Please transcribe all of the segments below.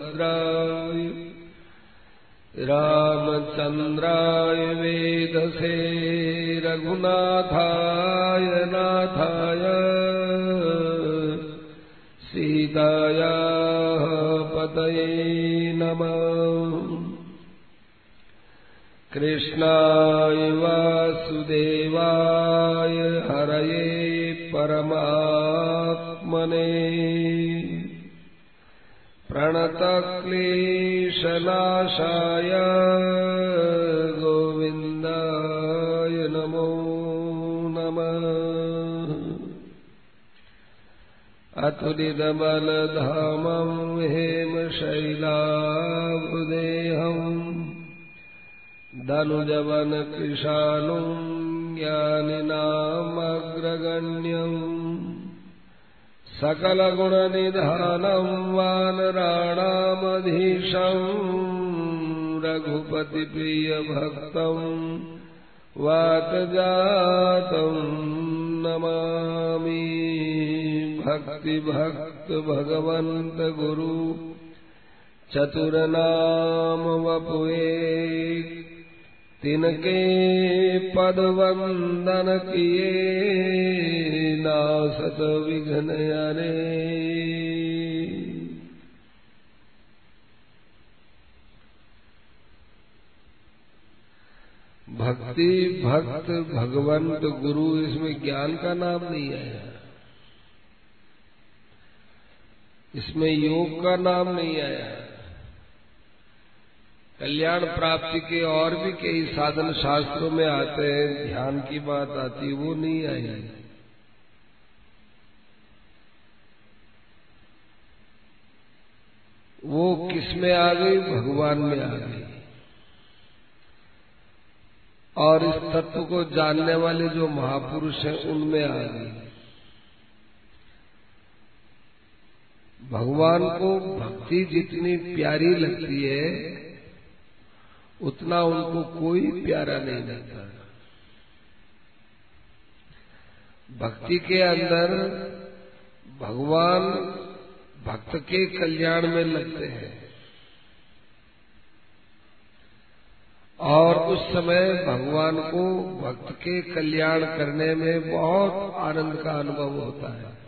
भद्राय रामचन्द्राय वेदसे रघुनाथाय नाथाय। सीतायाः पतये नमः। कृष्णाय वासुदेवाय हरये परमात्मने प्रणतक्लेशनाशाय गोविन्दाय नमो नमः। अतुलितबलधामं हेमशैलाबुदेहम् धनुजवनकृशानुम् ज्ञानिनामग्रगण्यम् सकलगुणनिधानम् वानराणामधीशम् रघुपतिप्रियभक्तम् वाकजातम् नमामि। भक्तिभक्त भगवन्त गुरु। चतुरनाम वपुवे तिनके पद वंदन किए, नासत विघ्न अरे। भक्ति, भक्त, भगवंत गुरु, इसमें ज्ञान का नाम नहीं आया। इसमें योग का नाम नहीं आया। कल्याण प्राप्ति के और भी कई साधन शास्त्रों में आते हैं। ध्यान की बात आती वो नहीं आई। वो किसमें आ गई? भगवान में आ गई। और इस तत्व को जानने वाले जो महापुरुष हैं, उनमें आ गई। भगवान को भक्ति जितनी प्यारी लगती है उतना उनको कोई प्यारा नहीं लगता। भक्ति के अंदर भगवान भक्त के कल्याण में लगते हैं। और उस समय भगवान को भक्त के कल्याण करने में बहुत आनंद का अनुभव होता है।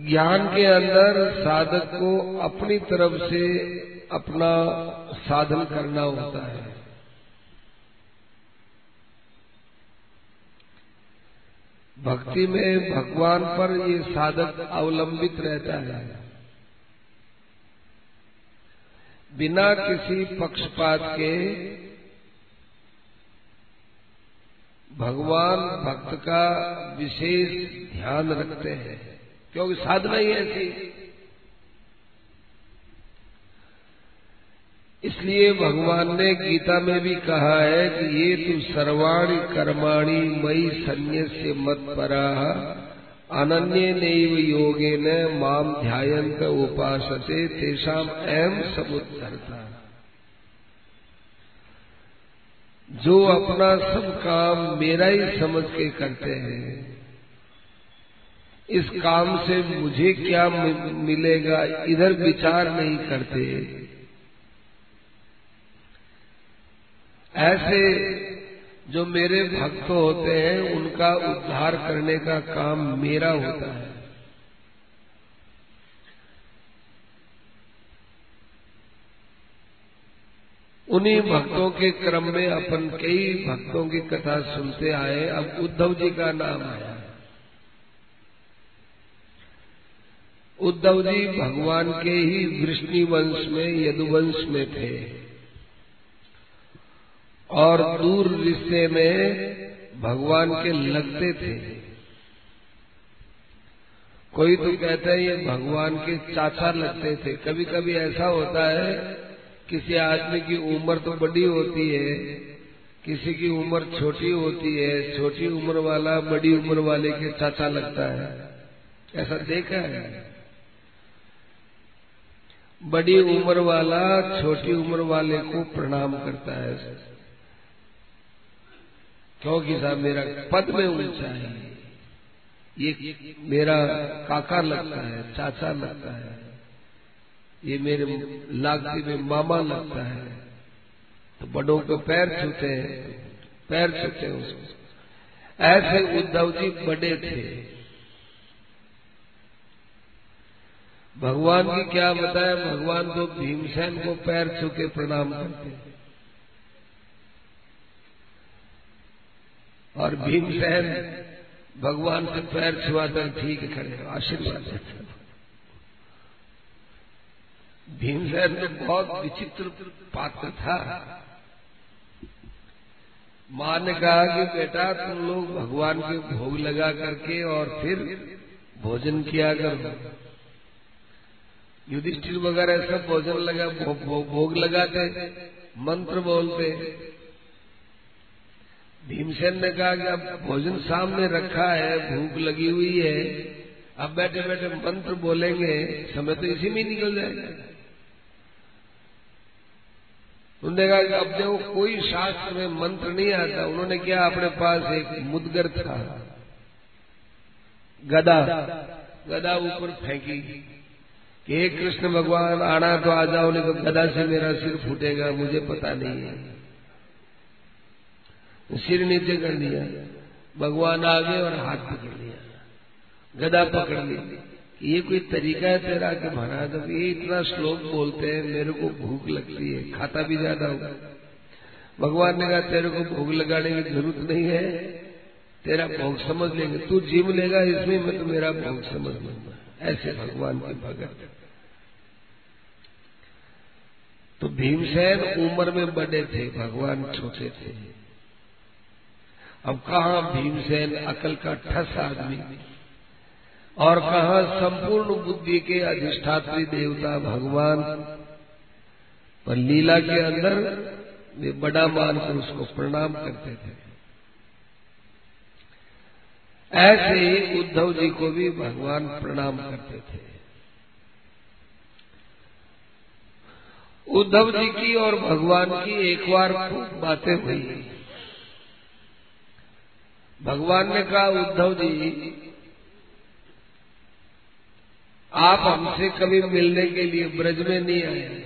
ज्ञान के अंदर साधक को अपनी तरफ़ से अपना साधन करना होता है। भक्ति में भगवान पर ये साधक अवलंबित रहता है। बिना किसी पक्षपात के भगवान भक्त का विशेष ध्यान रखते हैं। क्योंकि साधना ही ऐसी। इसलिए भगवान ने गीता में भी कहा है कि ये तू सर्वाणी कर्माणी मई से मत परा। अनन्य नैव योगे न माम ध्यायंत उपासते, तेषाम एम समुद्धरता। जो अपना सब काम मेरा ही समझ के करते हैं इस काम से मुझे क्या मिलेगा? इधर विचार नहीं करते। ऐसे जो मेरे भक्त होते हैं, उनका उद्धार करने का काम मेरा होता है। उन्हीं भक्तों के क्रम में अपन कई भक्तों की कथा सुनते आए। अब उद्धव जी का नाम आया। उद्धव जी भगवान के ही वृष्णि वंश में, यदुवंश में थे। और दूर रिश्ते में भगवान के लगते थे। कोई तो कहता है, ये भगवान के चाचा लगते थे। कभी कभी ऐसा होता है, किसी आदमी की उम्र तो बड़ी होती है, किसी की उम्र छोटी होती है, छोटी उम्र वाला बड़ी उम्र वाले के चाचा लगता है। ऐसा देखा है? बड़ी उम्र वाला, छोटी उम्र वाले को प्रणाम करता है। क्योंकि साहब, मेरा पद में ऊँचा है। ये मेरा काका लगता है, चाचा लगता है। ये मेरे लागती में मामा लगता है। तो बड़ों को पैर छूते हैं, पैर छूते हैं उसको। ऐसे उद्धव जी बड़े थे। भगवान की क्या बताया भगवान तो भीमसेन को पैर छू के प्रणाम करते और भीमसेन भगवान से पैर छुआकर ठीक खड़े आशीर्वाद देते भीमसेन तो बहुत विचित्र पात्र था। माँ ने कहा कि बेटा, तुम लोग भगवान के भोग लगा करके और फिर भोजन किया करो। युधिष्ठिर वगैरह सब भोजन लगा भो, भो, भोग लगाते मंत्र बोलते। भीमसेन ने कहा कि अब भोजन सामने रखा है भूख लगी हुई है अब बैठे बैठे मंत्र बोलेंगे समय तो इसी में निकल जाएगा। उन्होंने कहा कि अब देखो कोई शास्त्र में मंत्र नहीं आता उन्होंने क्या अपने पास एक मुदगर था? गदा। गदा ऊपर फेंकी। कि कृष्ण भगवान आना तो आ जाओ, नहीं तो गदा से मेरा सिर फूटेगा, मुझे पता नहीं है। सिर नीचे कर दिया, भगवान आ गए और हाथ पकड़ लिया गदा पकड़ ली। ये कोई तरीका है तेरा कि महाराज अब ये इतना श्लोक बोलते हैं, मेरे को भूख लगती है, खाता भी ज़्यादा होगा भगवान ने कहा, तेरे को भूख लगाने की ज़रूरत नहीं है, तेरा भोग समझ लेंगे। तू जीव लेगा, इसमें मैं तो मेरा भोग समझ लूँगा। ऐसे भगवान की भगत। तो भीमसेन उम्र में बड़े थे, भगवान छोटे थे। अब कहा भीमसेन अकल का ठस आदमी? और कहा संपूर्ण बुद्धि के अधिष्ठात्री देवता भगवान? पर लीला के अंदर वे बड़ा मानकर उसको प्रणाम करते थे। ऐसे ही उद्धव जी को भी भगवान प्रणाम करते थे। उद्धव जी की और भगवान की एक बार बातें हुई। भगवान ने कहा, उद्धव जी, आप हमसे कभी मिलने के लिए ब्रज में नहीं आए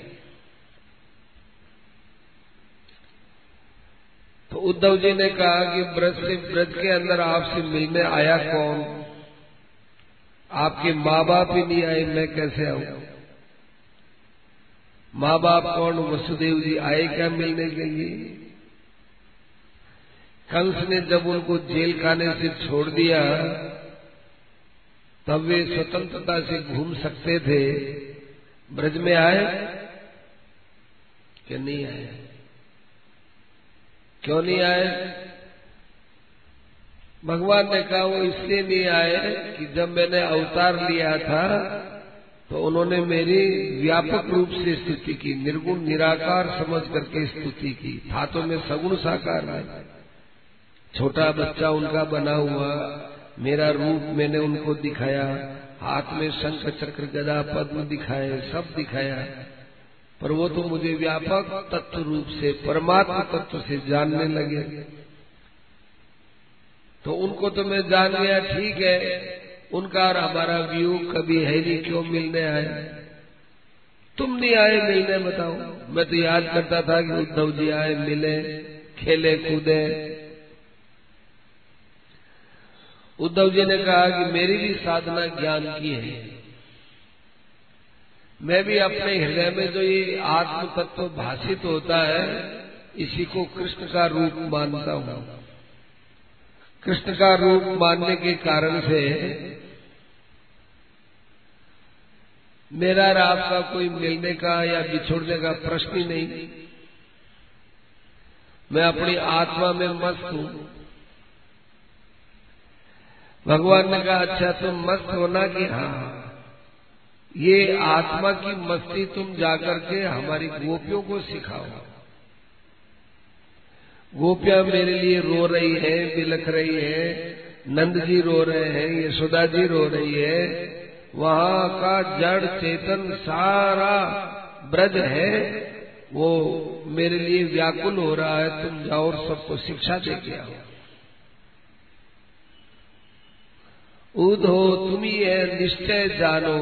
तो उद्धव जी ने कहा कि ब्रज से, ब्रज के अंदर आपसे मिलने आया कौन? आपके माँ बाप ही नहीं आए, मैं कैसे आऊँ? माँ बाप कौन वसुदेव जी आए क्या मिलने के लिए? कंस ने जब उनको जेल खाने से छोड़ दिया, तब वे स्वतंत्रता से घूम सकते थे। ब्रज में आए कि नहीं आए? क्यों नहीं आए? भगवान ने कहा, वो इसलिए नहीं आए कि जब मैंने अवतार लिया था तो उन्होंने मेरी व्यापक रूप से स्तुति की, निर्गुण, निराकार समझ करके स्तुति की। था तो मैं सगुण साकार है छोटा बच्चा उनका बना हुआ, मेरा रूप मैंने उनको दिखाया। हाथ में शंख, चक्र, गदा, पद्म दिखाए, सब दिखाया। पर वो तो मुझे व्यापक तत्व रूप से, परमात्मा तत्व से जानने लगे। तो उनको तो मैं जान गया, ठीक है। उनका और हमारा व्यू कभी है नहीं, क्यों मिलने आए? तुम नहीं आए मिलने, बताओ। मैं तो याद करता था कि उद्धव जी आए, मिले, खेले, कूदे। उद्धव जी ने कहा कि मेरी भी साधना ज्ञान की है। मैं भी अपने हृदय में जो ये आत्म तत्व भाषित होता है, इसी को कृष्ण का रूप मानता हूँ। कृष्ण का रूप मानने के कारण से मेरा और आपका कोई मिलने का या बिछोड़ने का प्रश्न ही नहीं। मैं अपनी आत्मा में मस्त हूँ। भगवान ने कहा अच्छा तुम मस्त होना कि हाँ? ये आत्मा की मस्ती तुम जाकर के हमारी गोपियों को सिखाओ। गोपियाँ मेरे लिए रो रही है, बिलख रही है नंद जी रो रहे हैं यशोदा जी रो रही है। वहाँ का जड़ चेतन सारा ब्रज है, वो मेरे लिए व्याकुल हो रहा है, तुम जाओ और सबको शिक्षा दे के आओ। उधो तुम ही है, निश्चय जानो,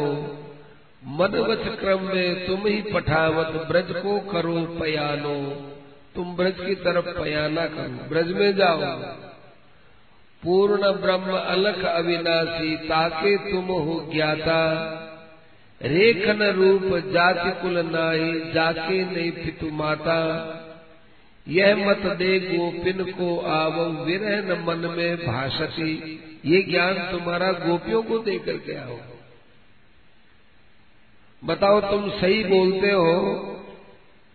मनवत क्रम में तुम ही पठावत, ब्रज को करो, पयानो। तुम ब्रज की तरफ़ पयाना करो ब्रज में जाओ। पूर्ण ब्रह्म अलख अविनाशी, ताके तुम हो ज्ञाता। रेखन रूप जाति कुल नाई जाके नहीं पितु माता। यह मत दे गोपिन को आव विरह मन में भाषती। ये ज्ञान तुम्हारा गोपियों को देकर करके आओ बताओ तुम सही बोलते हो?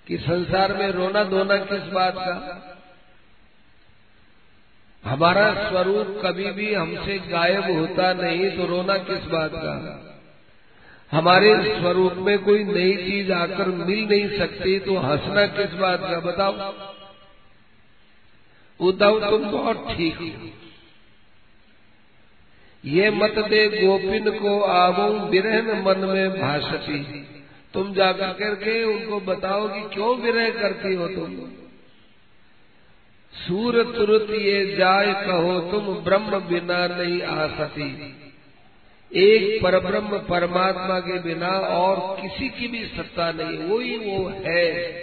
कि संसार में रोना धोना किस बात का? हमारा स्वरूप कभी भी हमसे गायब होता नहीं तो रोना किस बात का? हमारे स्वरूप में कोई नई चीज़ आकर मिल नहीं सकती तो हंसना किस बात का? बताओ। उद्धव, तुम बहुत ठीक हो। ये मत दे गोपिन को, आवो विरहन मन में भाषती तुम जाकर करके उनको बताओ कि क्यों विरह करती हो तुम? सूर तुरत ये जाय कहो, तुम ब्रह्म बिना नहीं आ सती। एक परब्रह्म परमात्मा के बिना और किसी की भी सत्ता नहीं, वही वो है।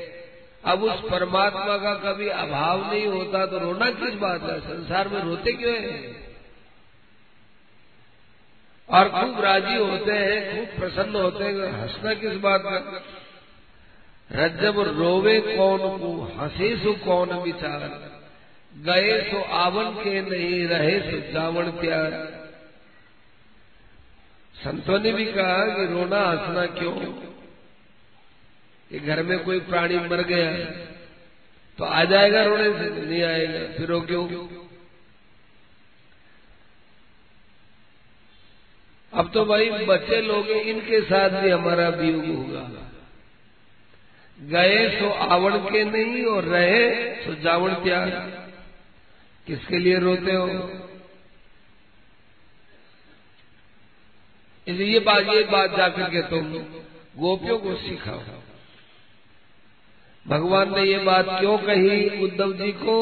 अब उस परमात्मा का कभी अभाव नहीं होता तो रोना किस बात है? संसार में रोते क्यों है? और खूब राज़ी होते हैं, खूब प्रसन्न होते हैं हंसना किस बात का रज्जब रोवे कौन को, हंसे सो कौन विचार गए सो आवन के नहीं, रहे सो जावण प्यार। संतों ने भी कहा कि रोना, हंसना क्यों? कि घर में कोई प्राणी मर गया तो आ जाएगा रोने से, नहीं आएगा, फिर वो क्यों? अब तो भाई बच्चे लोग इनके साथ भी हमारा वियोग होगा। गए सो आवण के नहीं और रहे सो जावण प्यार किसके लिए रोते हो? ये बात ये बात जाकर के तुम गोपियों को सिखाओ। भगवान ने ये बात क्यों कही उद्धव जी को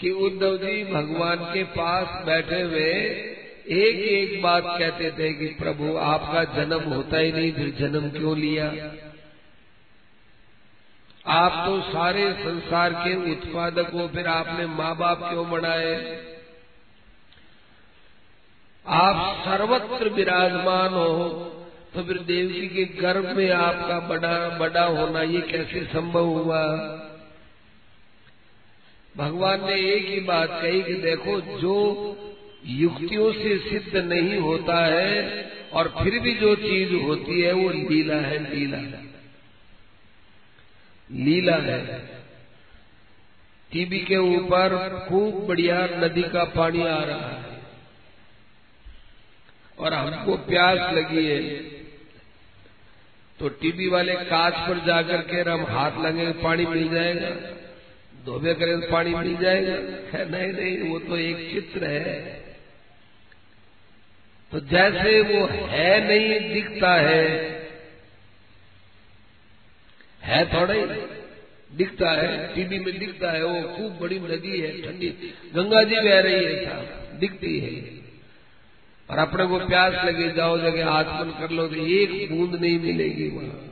कि उद्धव जी भगवान के पास बैठे हुए एक एक बात कहते थे कि प्रभु, आपका जन्म होता ही नहीं, फिर जन्म क्यों लिया? आप तो सारे संसार के उत्पादक हो फिर आपने माँ बाप क्यों बनाए? आप सर्वत्र विराजमान हो तो फिर देवी के गर्भ में आपका बड़ा बड़ा होना, ये कैसे संभव हुआ? भगवान ने एक ही बात कही कि देखो, जो युक्तियों से सिद्ध नहीं होता है और फिर भी जो चीज़ होती है वो लीला है, लीला। लीला है। टीबी के ऊपर खूब बढ़िया नदी का पानी आ रहा है। और हमको प्यास लगी है। तो टीबी वाले कांच पर जाकर के हम हाथ लगे पानी मिल जाएगा। धोबे करें तो पानी मिल जाएगा। है नहीं नहीं, वो तो एक चित्र है। तो जैसे वो है नहीं, दिखता है। है थोड़ा ही, दिखता है। टीवी में दिखता है, वो खूब बड़ी नदी है, ठंडी। गंगा जी बह रही है, साहब, दिखती है। और अपने को प्यास लगे, जाओ जगह बंद कर लो तो एक बूंद नहीं मिलेगी वहाँ।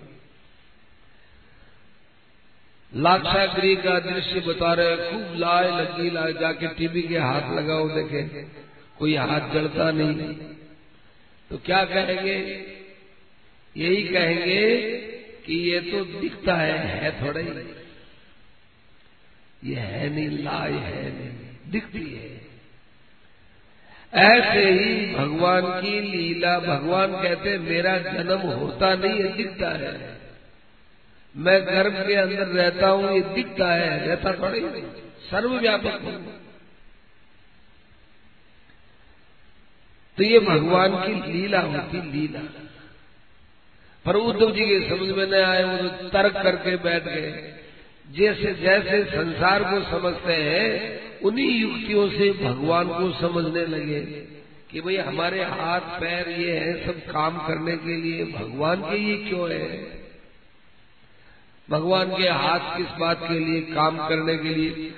लाक्षागृह का दृश्य बता रहे खूब लाए लगी लाए जाके टीवी के हाथ लगाओ, देखे। कोई हाथ जलता नहीं। तो क्या कहेंगे? यही कहेंगे कि ये तो दिखता है है थोड़ा ही। ये है नहीं लाए है नहीं, दिखती है। ऐसे ही भगवान की लीला, भगवान कहते, मेरा जन्म होता नहीं है दिखता है। मैं गर्भ के अंदर रहता हूँ, ये दिखता है, रहता थोड़ा ही। नहीं सर्वव्यापक हूँ। तो ये भगवान की लीला होती लीला। पर उद्धव जी के समझ में न आए, वो तो तर्क करके बैठ गए। जैसे जैसे संसार को समझते हैं, उन्हीं युक्तियों से भगवान को समझने लगे कि भाई हमारे हाथ, पैर ये है सब काम करने के लिए। भगवान के ये क्यों है? भगवान के हाथ किस बात के लिए, काम करने के लिए?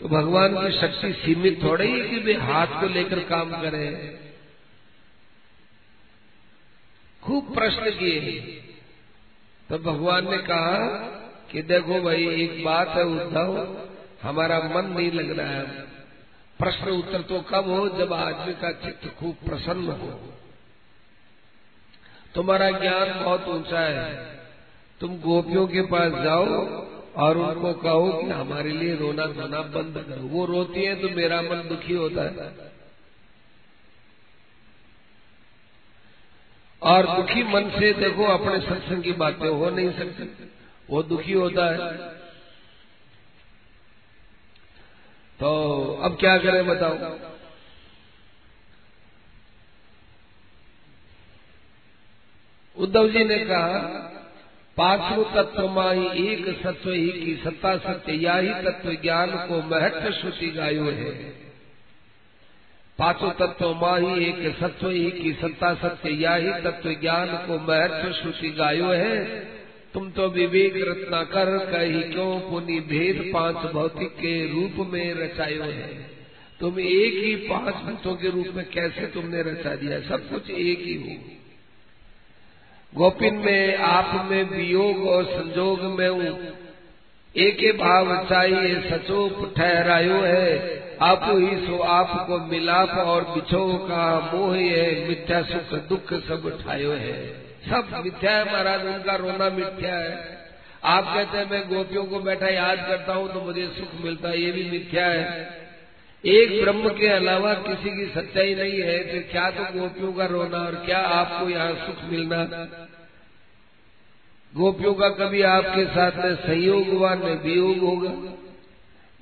तो भगवान की शक्ति सीमित थोड़ी है कि वे हाथ को लेकर काम करें। खूब प्रश्न किए तो भगवान ने कहा कि देखो भाई, एक बात है उद्धव, हमारा मन नहीं लग रहा है। प्रश्न उत्तर तो कब हो जब आदमी का चित्त खूब प्रसन्न हो। तुम्हारा ज्ञान बहुत ऊँचा है। तुम गोपियों के पास जाओ और उनको कहो कि हमारे लिए रोना धोना बंद करो। वो रोती है तो मेरा मन दुखी होता है। और दुखी मन से देखो, अपने सत्संग की बातें हो नहीं सकती। वो दुखी होता है। तो अब क्या करें बताओ? उद्धव जी ने कहा पाँचों तत्व माई एक सत्व ही की सत्ता सत्य, या ही तत्व ज्ञान को महत्व श्रुति गायो है। पाँचों तत्व माही एक सत्व ही की सत्ता सत्य या ही तत्व ज्ञान को महत्व श्रुति गायो है। तुम तो विवेक रत्ना कर कही क्यों पुनि भेद पाँच भौतिक के रूप में रचायो है। तुम एक ही पाँच भक्तों के रूप में कैसे तुमने रचा दिया? सब कुछ एक ही हो। गोपिन में, आप में, वियोग और संजोग में एक भाव चाहिए, सचोप ठहरायो है। आप ही सो आपको मिलाप और बिछो का मोह है, मिथ्या सुख दुख सब उठायो है। सब मिथ्या है महाराज, उनका रोना मिथ्या है। आप कहते हैं, मैं गोपियों को बैठा याद करता हूँ तो मुझे सुख मिलता है, ये भी मिथ्या है। एक ब्रह्म के अलावा किसी की सच्चाई नहीं है तो क्या तो गोपियों का रोना और क्या आपको यहाँ सुख मिलना? गोपियों का कभी आपके साथ में संयोग हुआ, न वियोग होगा?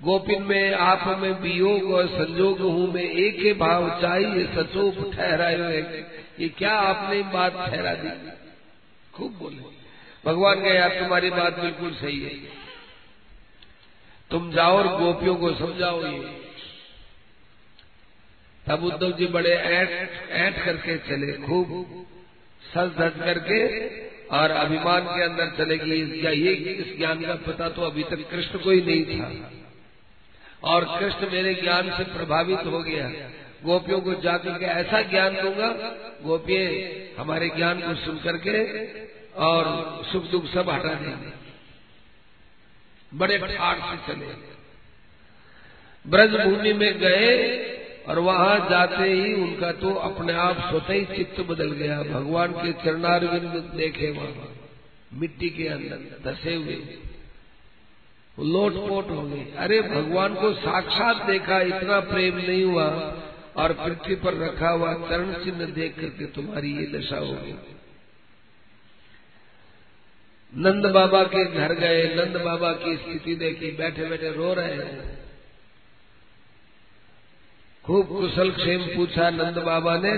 गोपिन में, आप में, वियोग और संजोग हूँ मैं, एक ही भाव चाहिए सचोप ठहराए ये क्या आपने बात ठहरा दी? खूब बोले। भगवान का यार, तुम्हारी बात बिल्कुल सही है। तुम जाओ और गोपियों को समझाओ ये। तब उद्धव जी बड़े ऐट ऐट करके चले, खूब सज धज करके और अभिमान के अंदर चले गए इस ज्ञान का पता तो अभी तक कृष्ण को ही नहीं था। और कृष्ण मेरे ज्ञान से प्रभावित हो गया। गोपियों को जाकर के ऐसा ज्ञान दूँगा, गोपिये, हमारे ज्ञान को सुन करके और सुख दुख सब हटा देंगे। बड़े ठाट से चले। ब्रज भूमि में गए और वहाँ जाते ही उनका तो अपने आप स्वतः ही चित्त बदल गया। भगवान के चरणारविंद देखे वहाँ, मिट्टी के अंदर धसे हुए। लोटपोट हो गए अरे, भगवान को साक्षात देखा, इतना प्रेम नहीं हुआ और पृथ्वी पर रखा हुआ चरण चिन्ह देख करके तुम्हारी ये दशा हो गई। नंद बाबा के घर गए, नंद बाबा की स्थिति देखी बैठे बैठे रो रहे हैं। खूब कुशल क्षेम पूछा नंद बाबा ने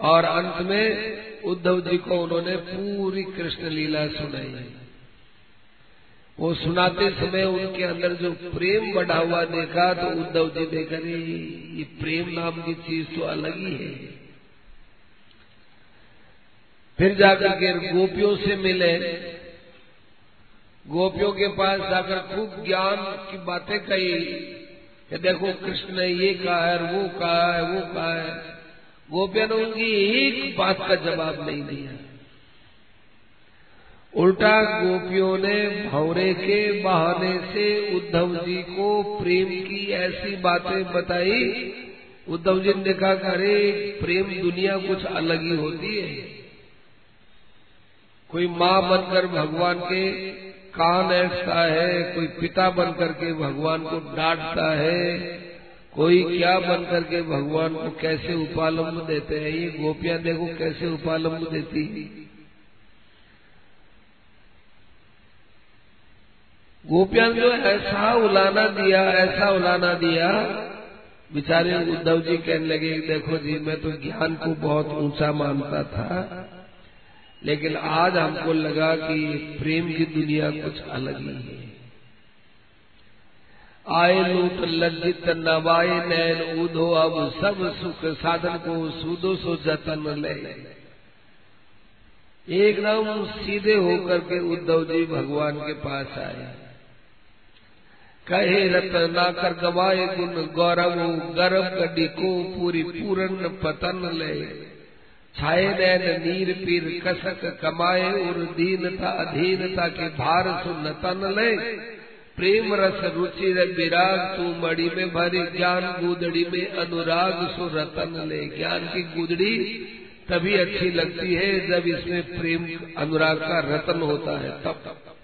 और अंत में उद्धव जी को उन्होंने पूरी कृष्ण लीला सुनाई। वो सुनाते समय उनके अंदर जो प्रेम बढ़ा हुआ देखा तो उद्धव जी ने देखा ये प्रेम नाम की चीज़ तो अलग ही है। फिर जाकर के गोपियों से मिले। गोपियों के पास जाकर खूब ज्ञान की बातें कही कि देखो कृष्ण ने ये कहा है, वो कहा है, वो कहा है। गोपिया ने उनकी एक बात का जवाब नहीं दिया। उल्टा गोपियों ने भौरे के बहाने से उद्धव जी को प्रेम की ऐसी बातें बताई। उद्धव जी ने कहा अरे, प्रेम दुनिया कुछ अलग ही होती है। कोई माँ बनकर भगवान के कान ऐसा है, कोई पिता बनकर के भगवान को डांटता है, कोई क्या बनकर के भगवान को कैसे उपालंब देते हैं, ये गोपियाँ देखो कैसे उपालंब देती गोपियाँ जो ऐसा उलाना दिया, ऐसा उलाना दिया। बेचारे उद्धव जी कहने लगे, देखो जी, मैं तो ज्ञान को बहुत ऊँचा मानता था, लेकिन आज हमको लगा कि प्रेम की दुनिया कुछ अलग ही है। आए लूट लज्जित, नवाए नैन उधो अब सब सुख साधन को सूदो सो जतन ले। एकदम सीधे होकर के उद्धव जी भगवान के पास आए। कहे रतन कर गवाए गुण गौरव, गर्भ गड्डी को पूरी पूरन पतन ले। छाए नैन नीर पीर कसक कमाए, उर दीनता अधीनता के भार सुन तन ले। प्रेम रस रुचि विराग तू मड़ी में भरी ज्ञान, गुदड़ी में अनुराग सु रतन ले। ज्ञान की गुदड़ी तभी अच्छी लगती है जब इसमें प्रेम, अनुराग का रतन होता है। तब तब तब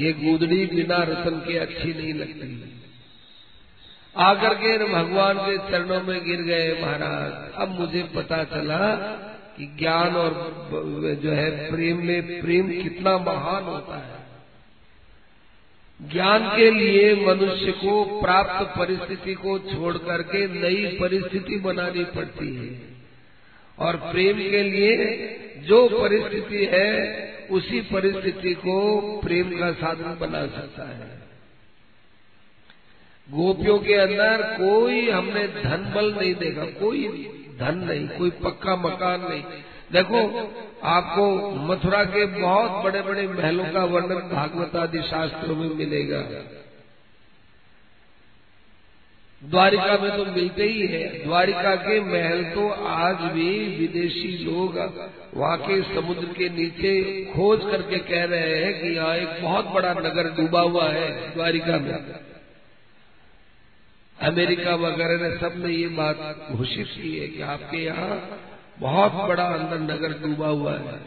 ये गुदड़ी बिना रतन के अच्छी नहीं लगती। आकर के भगवान के चरणों में गिर गए महाराज। अब मुझे पता चला कि ज्ञान और जो है प्रेम में प्रेम कितना महान होता है। ज्ञान के लिए मनुष्य को प्राप्त परिस्थिति को छोड़ करके नई परिस्थिति बनानी पड़ती है। और प्रेम के लिए जो परिस्थिति है उसी परिस्थिति को प्रेम का साधन बना सकता है। गोपियों के अंदर कोई हमने धन बल नहीं देखा, कोई धन नहीं, कोई पक्का मकान नहीं। देखो, आपको मथुरा के बहुत बड़े बड़े महलों का वर्णन भागवत आदि शास्त्रों में मिलेगा। द्वारिका में तो मिलते ही है। द्वारिका के महल तो आज भी विदेशी लोग वहाँ के समुद्र के नीचे खोज करके कह रहे हैं कि यहाँ एक बहुत बड़ा नगर डूबा हुआ है द्वारिका में। अमेरिका वगैरह ने सबने ये बात घोषित की है कि आपके यहाँ बहुत बड़ा अंदर नगर डूबा हुआ है।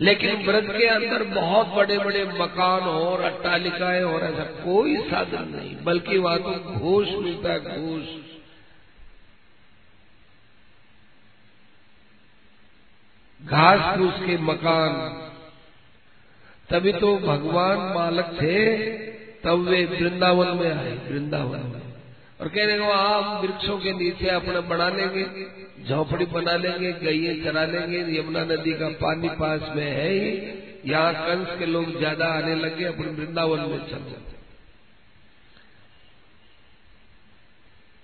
लेकिन व्रत के अंदर बहुत बड़े बड़े मकान हो और अट्टालिकाएँ और ऐसा कोई साधन नहीं बल्कि वहाँ तो घोष मिलता है घोष घास। फूस के मकान। तभी तो भगवान मालक थे तब वे वृंदावन में आए। वृंदावन में और कह रहे हम वृक्षों के नीचे अपना बना लेंगे, झोपड़ी बना लेंगे, गैये चरा लेंगे, यमुना नदी का पानी पास में है ही, यहाँ कंस के लोग ज़्यादा आने लगे, अपने वृंदावन में चल जाते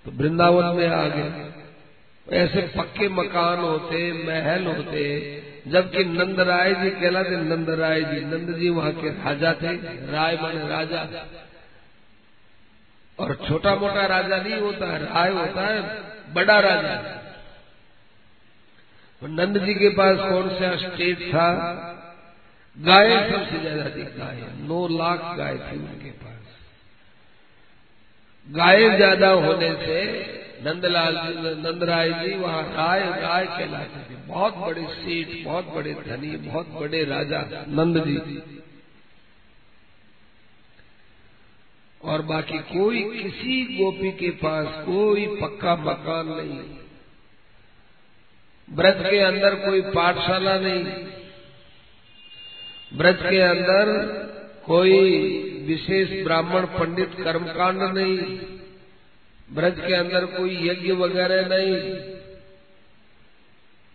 तो वृंदावन में आ गए। ऐसे पक्के मकान होते, महल होते, जबकि नंद राय जी कहलाते, नंद राय जी, नंद जी वहाँ के राजा थे, राय माने राजा। और छोटा मोटा राजा नहीं होता है राय होता है, बड़ा राजा। तो नंद जी के पास कौन सा स्टेट था? गाय सबसे ज़्यादा थी, गाय। नौ लाख गाय थी उनके पास। गाय ज़्यादा होने से नंदलाल जी, नंदराय जी वहाँ राय गाय कहलाते थे। बहुत बड़े सेठ, बहुत बड़े धनी, बहुत बड़े राजा नंद जी और बाकी कोई किसी गोपी के पास कोई पक्का मकान नहीं। ब्रज के अंदर कोई पाठशाला नहीं। ब्रज के अंदर कोई विशेष ब्राह्मण पंडित कर्मकांड नहीं। ब्रज के अंदर कोई यज्ञ वगैरह नहीं।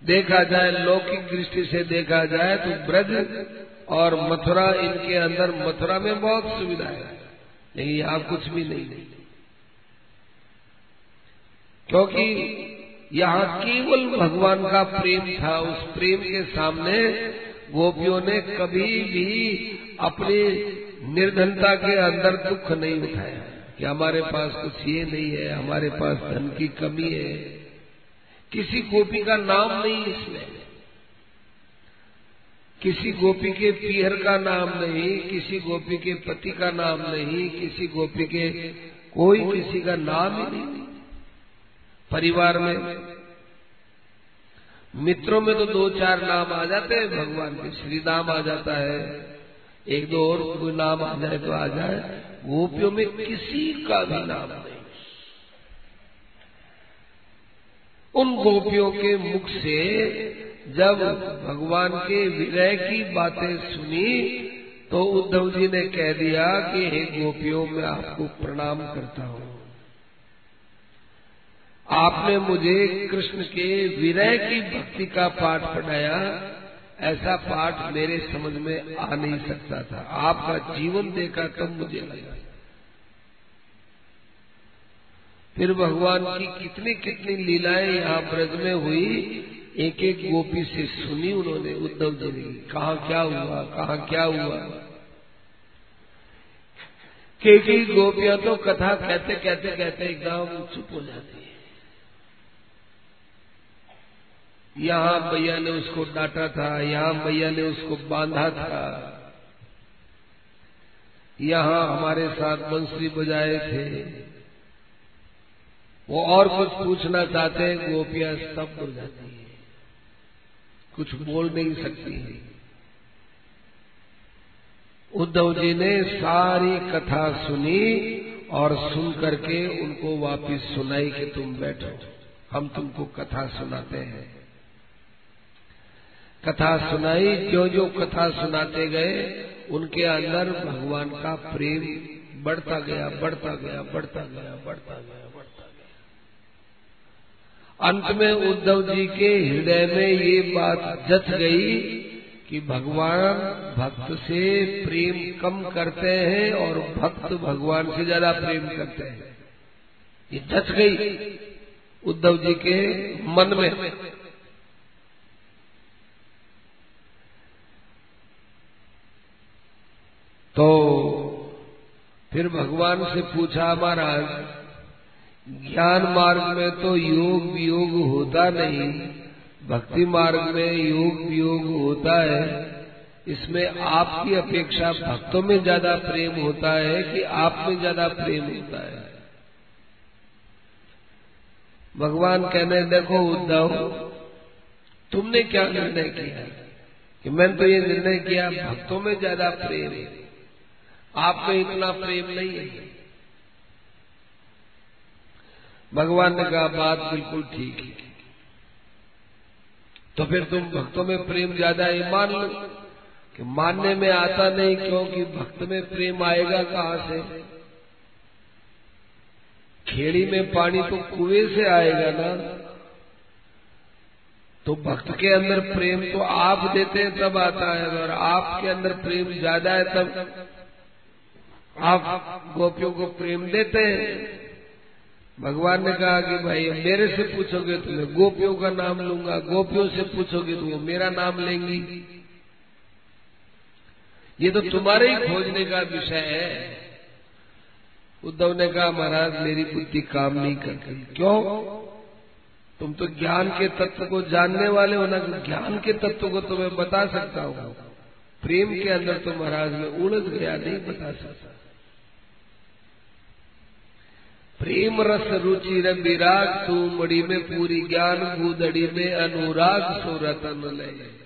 देखा जाए, लौकिक दृष्टि से देखा जाए तो ब्रज और मथुरा इनके अंदर मथुरा में बहुत सुविधा है। लेकिन यहाँ कुछ भी नहीं। क्योंकि यहाँ केवल भगवान का प्रेम था, उस प्रेम के सामने गोपियों ने कभी भी अपनी निर्धनता के अंदर दुख नहीं उठाया कि हमारे पास कुछ ये नहीं है, हमारे पास धन की कमी है। किसी गोपी का नाम नहीं इसमें। किसी गोपी के पीहर का नाम नहीं, किसी गोपी के पति का नाम नहीं, किसी गोपी के कोई किसी का नाम ही नहीं। परिवार में मित्रों में तो दो चार नाम आ जाते हैं, भगवान के श्री नाम आ जाता है। एक दो और कोई नाम आ जाए तो आ जाए, गोपियों में किसी का भी नाम नहीं। उन गोपियों के मुख से जब भगवान के विरह की बातें सुनी तो उद्धव जी ने कह दिया कि हे गोपियों, मैं आपको प्रणाम करता हूँ। आपने मुझे कृष्ण के विरह की भक्ति का पाठ पढ़ाया। ऐसा पाठ मेरे समझ में आ नहीं सकता था। आपका जीवन देखा तब मुझे लगा। फिर भगवान की कितनी कितनी लीलाएँ यहाँ ब्रज में हुई एक एक गोपी से सुनी उन्होंने उद्धव जी ने, कहा, क्या हुआ? कहा, क्या हुआ? कई कई गोपियाँ तो कथा कहते कहते कहते एकदम चुप हो जाती है। यहाँ भैया ने उसको डांटा था, यहाँ भैया ने उसको बांधा था। यहाँ हमारे साथ बंसरी बजाए थे। वो और कुछ पूछना चाहते हैं गोपियाँ स्तब्ध हो जाती कुछ बोल नहीं सकती है। उद्धव जी ने सारी कथा सुनी और सुन करके उनको वापिस सुनाई कि तुम बैठो, हम तुमको कथा सुनाते हैं। कथा सुनाई जो जो कथा सुनाते गए, उनके अंदर भगवान का प्रेम बढ़ता गया बढ़ता गया बढ़ता गया बढ़ता गया। अंत में उद्धव जी के हृदय में ये बात जच गई कि भगवान भक्त से प्रेम कम करते हैं और भक्त भगवान से ज़्यादा प्रेम करते हैं। ये जच गई उद्धव जी के मन में। तो फिर भगवान से पूछा, महाराज ज्ञान मार्ग में तो योग वियोग होता नहीं, भक्ति मार्ग में योग वियोग होता है। इसमें आपकी अपेक्षा भक्तों में ज़्यादा प्रेम होता है कि आप में ज़्यादा प्रेम होता है। भगवान कहने देखो उद्धव, तुमने क्या निर्णय किया? कि मैंने तो ये निर्णय किया, भक्तों में ज़्यादा प्रेम है। आप में इतना प्रेम नहीं है। भगवान ने कहा, बात बिल्कुल ठीक है। तो फिर तुम भक्तों में प्रेम ज़्यादा है, मान लो कि मानने में आता नहीं, क्योंकि भक्त में प्रेम आएगा कहाँ से? खेड़ी में पानी तो कुएँ से आएगा ना। तो भक्त के अंदर प्रेम तो आप देते हैं, तब आता है। और आपके अंदर प्रेम ज़्यादा है, तब आप गोपियों को प्रेम देते हैं। भगवान ने कहा कि भाई, मेरे से पूछोगे तो मैं गोपियों का नाम लूँगा, गोपियों से पूछोगे तो वो मेरा नाम लेंगी। ये तो तुम्हारे ही खोजने का विषय है। उद्धव ने कहा, महाराज, मेरी बुद्धि काम नहीं करती। क्यों? तुम तो ज्ञान के तत्व को जानने वाले हो ना ज्ञान के तत्व को तो मैं बता सकता हूँ। प्रेम के अंदर तो महाराज, में उलझ गया, नहीं बता सकता। प्रेम रस रुचि विराग तू मड़ी में पूरी ज्ञान गुदड़ी में अनुराग सुरतन ले।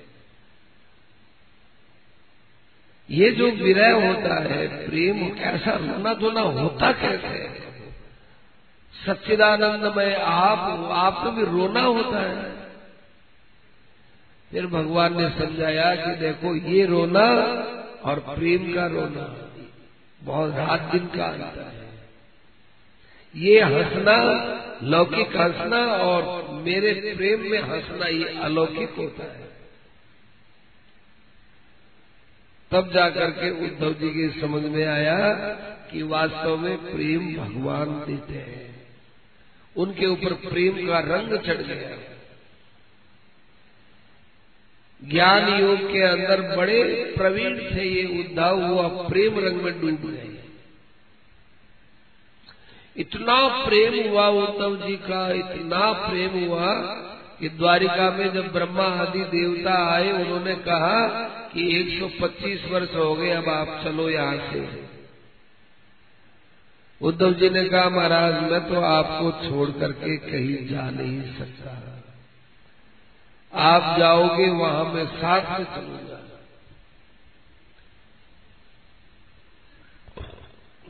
ये जो विरय होता है, प्रेम कैसा रोना धोना होता कैसे? सच्चिदानंद में आप आप तो भी रोना होता है। फिर भगवान ने समझाया कि देखो, ये रोना और प्रेम का रोना, बहुत रात दिन का अंतर है। ये हंसना, लौकिक हंसना और मेरे प्रेम में हंसना, ये अलौकिक होता है। तब जाकर के उद्धव जी के समझ में आया कि वास्तव में प्रेम भगवान देते हैं। उनके ऊपर प्रेम का रंग चढ़ गया। ज्ञान योग के अंदर बड़े प्रवीण थे ये उद्धव हुआ प्रेम रंग में डूब गए। इतना प्रेम हुआ उद्धव जी का, इतना प्रेम हुआ कि द्वारिका में जब ब्रह्मा आदि देवता आए, उन्होंने कहा कि 125 वर्ष हो गए, अब आप चलो यहाँ से। उद्धव जी ने कहा, महाराज, मैं तो आपको छोड़ करके कहीं जा नहीं सकता। आप जाओगे, वहाँ मैं साथ में चलूँगा।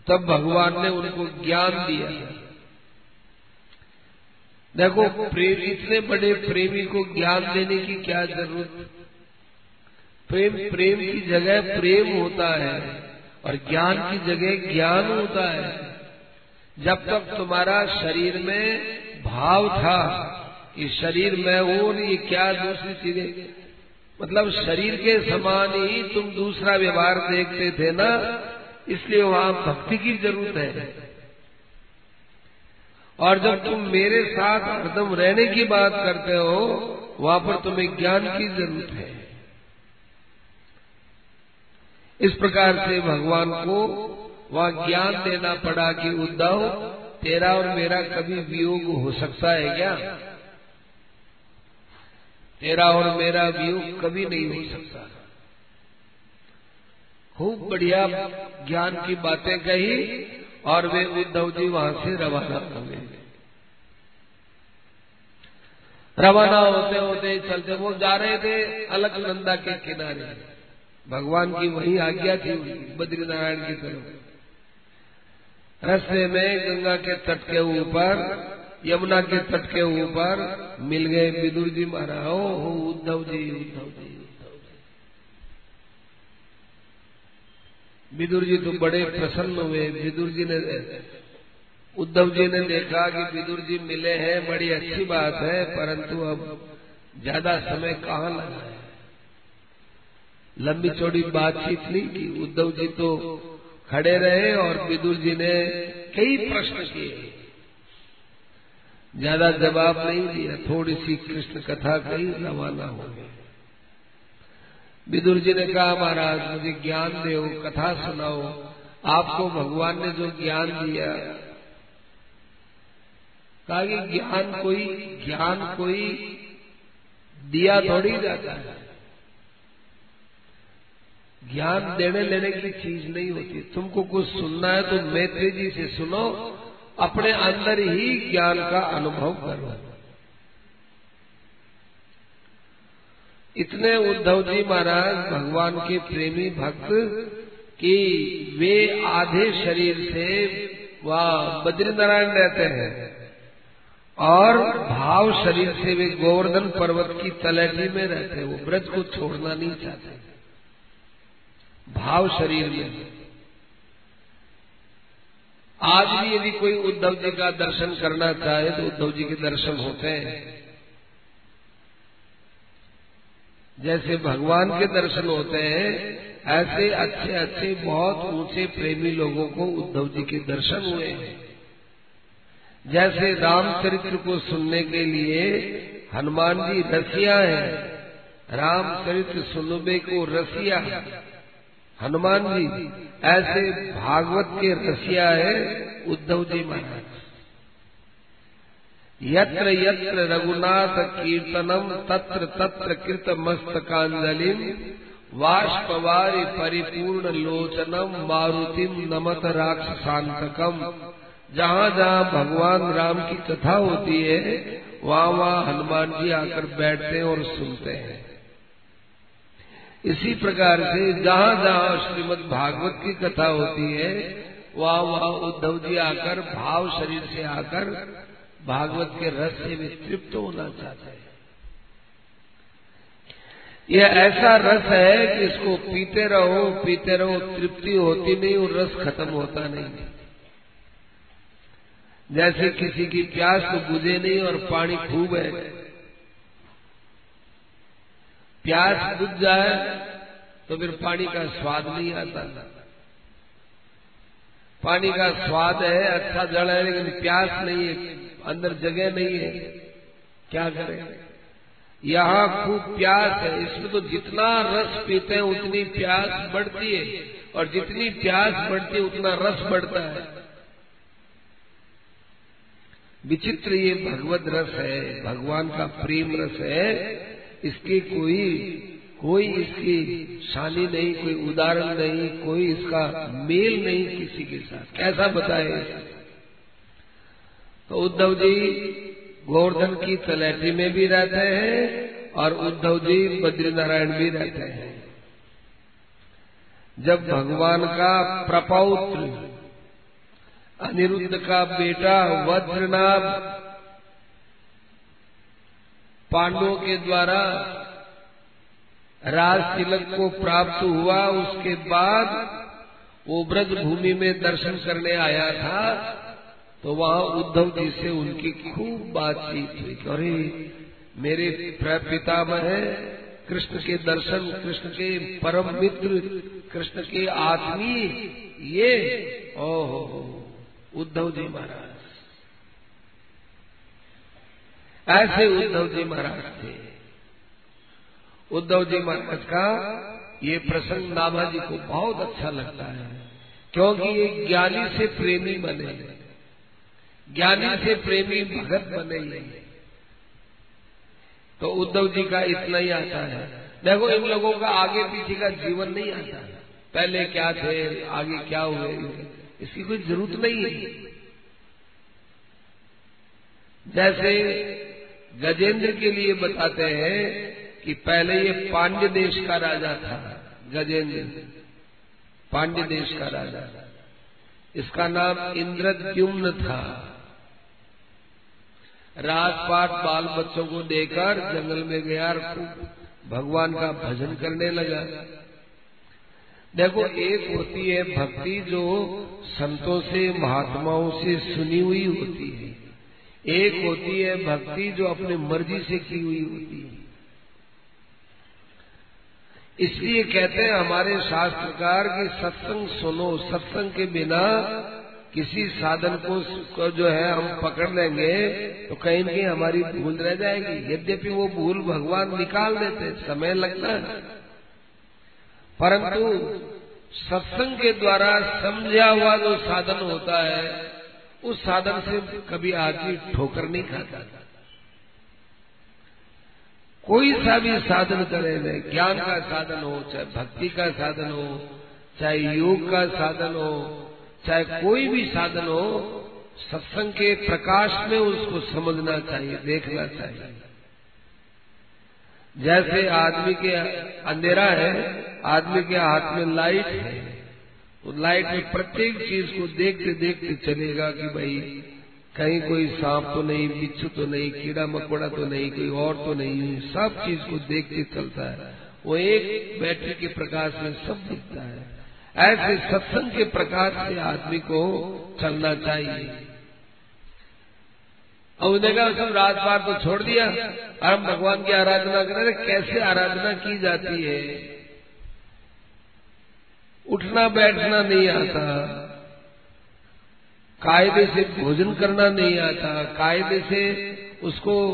तब भगवान ने उनको ज्ञान दिया। देखो, प्रेम, इतने बड़े प्रेमी को ज्ञान देने की क्या ज़रूरत? प्रेम प्रेम की जगह प्रेम होता है और ज्ञान की जगह ज्ञान होता है। जब तक तुम्हारा शरीर में भाव था कि शरीर में हूँ और ये क्या दूसरी चीज़ें? मतलब शरीर के समान ही तुम दूसरा व्यवहार देखते थे ना? इसलिए वहाँ भक्ति की ज़रूरत है। और जब तुम मेरे साथ हरदम रहने की बात करते हो, वहाँ पर तुम्हें ज्ञान की ज़रूरत है। इस प्रकार से भगवान को वहाँ ज्ञान देना पड़ा कि उद्धव तेरा और मेरा कभी वियोग हो सकता है क्या? तेरा और मेरा वियोग कभी नहीं हो सकता। खूब बढ़िया ज्ञान की बातें कही और वे उद्धव जी वहाँ से रवाना हुए रवाना होते होते चलते वो जा रहे थे अलग नंदा के किनारे। भगवान की वही आज्ञा थी बद्री नारायण की तरफ़। रस्ते में गंगा के तट के ऊपर, यमुना के तट के ऊपर मिल गए विदुर जी महाराज। हो उद्धव जी उद्धव जी। विदुर जी तो बड़े प्रसन्न हुए। विदुर जी ने उद्धव जी ने देखा कि विदुर जी मिले हैं, बड़ी अच्छी बात है, परंतु अब ज़्यादा समय कहाँ लगा है? लंबी चौड़ी बातचीत नहीं की। उद्धव जी तो खड़े रहे और विदुर जी ने कई प्रश्न किए। ज़्यादा जवाब नहीं दिया। थोड़ी सी कृष्ण कथा कही रवाना हो गए विदुर जी ने कहा महाराज, मुझे ज्ञान दो कथा सुनाओ। आपको भगवान ने जो ज्ञान दिया, कहा कि ज्ञान कोई ज्ञान कोई दिया थोड़ी जाता है। ज्ञान देने लेने की चीज़ नहीं होती। तुमको कुछ सुनना है तो मैत्री जी से सुनो, अपने अंदर ही ज्ञान का अनुभव करो। इतने उद्धव जी महाराज भगवान के प्रेमी भक्त कि वे आधे शरीर से वह बद्री नारायण रहते हैं और भाव शरीर से वे गोवर्धन पर्वत की तलहटी में रहते हैं। वो ब्रज को छोड़ना नहीं चाहते। भाव शरीर में। आज भी यदि कोई उद्धव जी का दर्शन करना चाहे तो उद्धव जी के दर्शन होते हैं। जैसे भगवान के दर्शन होते हैं, ऐसे अच्छे अच्छे, बहुत ऊँचे प्रेमी लोगों को उद्धव जी के दर्शन हुए हैं। जैसे रामचरित्र को सुनने के लिए हनुमान जी रसिया है, रामचरित्र सुनबे को रसिया। हनुमान जी, ऐसे भागवत के रसिया है, उद्धव जी महाराज। यत्र यत्र रघुनाथ कीर्तनम तत्र तत्र कृत मस्तकांजलि वाष्पवारी परिपूर्ण लोचनम मारुतिम नमत राक्षसांतकम जहाँ जहाँ भगवान राम की कथा होती है, वहाँ वहाँ हनुमान जी आकर बैठते हैं और सुनते हैं। इसी प्रकार से जहाँ जहाँ श्रीमद भागवत की कथा होती है, वहाँ वहाँ उद्धव जी आकर भाव शरीर से आकर भागवत के रस से भी तृप्त होना चाहते हैं। यह ऐसा रस है कि इसको पीते रहो पीते रहो, तृप्ति होती नहीं और रस खत्म होता नहीं। जैसे किसी की प्यास तो बुझे नहीं और पानी खूब है। प्यास बुझ जाए तो फिर पानी का स्वाद नहीं आता। पानी का स्वाद है अच्छा जल है, लेकिन प्यास नहीं है। अंदर जगह नहीं है। क्या करें? यहाँ खूब प्यास है। इसमें तो जितना रस पीते हैं, उतनी प्यास बढ़ती है। और जितनी प्यास बढ़ती है, उतना रस बढ़ता है। विचित्र ये भगवत रस है। भगवान का प्रेम रस है। इसकी कोई कोई इसकी शानी नहीं, कोई उदाहरण नहीं, कोई इसका मेल नहीं किसी के साथ। कैसा बताए तो उद्धव जी गोवर्धन की तलैटी में भी रहते हैं और उद्धव जी बद्री नारायण भी रहते हैं। जब भगवान का प्रपौत्र अनिरुद्ध का बेटा वज्रनाभ पांडवों के द्वारा राज तिलक को प्राप्त हुआ, उसके बाद वो ब्रज भूमि में दर्शन करने आया था। तो वहाँ उद्धव जी से उनकी खूब बातचीत हुई अरे, मेरे पितामह है, कृष्ण के दर्शन, कृष्ण के परम मित्र, कृष्ण के आत्मीय, ये। ओहो, उद्धव जी महाराज। ऐसे उद्धव जी महाराज थे। उद्धव जी महाराज का ये प्रसंग नाभा जी को बहुत अच्छा लगता है, क्योंकि ये ज्ञानी से प्रेमी बने। ज्ञानी से प्रेमी भगत बने तो उद्धव जी का इतना ही आता है। देखो, इन लोगों का आगे पीछे का जीवन नहीं आता। पहले क्या थे, आगे क्या हुए? इसकी कोई ज़रूरत नहीं है। जैसे गजेंद्र के लिए बताते हैं कि पहले ये पांड्य देश का राजा था, गजेंद्र। पांड्य देश का राजा। इसका नाम इंद्रद्युम्न था। राजपाट बाल बच्चों को देकर जंगल में गया और भगवान का भजन करने लगा। देखो, एक होती है भक्ति जो संतों से, महात्माओं से सुनी हुई होती है। एक होती है भक्ति जो अपनी मर्ज़ी से की हुई होती है। इसलिए कहते हैं हमारे शास्त्रकार की सत्संग सुनो, सत्संग के बिना किसी साधन को जो है हम पकड़ लेंगे तो कहीं न कहीं हमारी भूल रह जाएगी। यद्यपि वो भूल भगवान निकाल देते, समय लगता है। परंतु सत्संग के द्वारा समझा हुआ जो साधन होता है, उस साधन से कभी आदमी ठोकर नहीं खाता। कोई सा भी साधन करे ज्ञान का साधन हो, चाहे भक्ति का साधन हो, चाहे योग का साधन हो चाहे कोई भी साधन हो, सत्संग के प्रकाश में उसको समझना चाहिए, देखना चाहिए। जैसे आदमी के अंधेरा है, आदमी के हाथ में लाइट है उस लाइट में प्रत्येक चीज़ को देखते देखते चलेगा कि भाई, कहीं कोई सांप तो नहीं, बिच्छू तो नहीं, कीड़ा मकोड़ा तो नहीं, कोई और तो नहीं सब चीज़ को देखते चलता है। वो एक बैटरी के प्रकाश में सब दिखता है। ऐसे सत्संग के प्रकार से आदमी को चलना चाहिए। और उन्हें कहा, सब राजपार तो छोड़ दिया। और हम भगवान की आराधना कर रहे कैसे आराधना की जाती है? उठना, बैठना नहीं आता। कायदे से भोजन करना नहीं आता। कायदे से उसको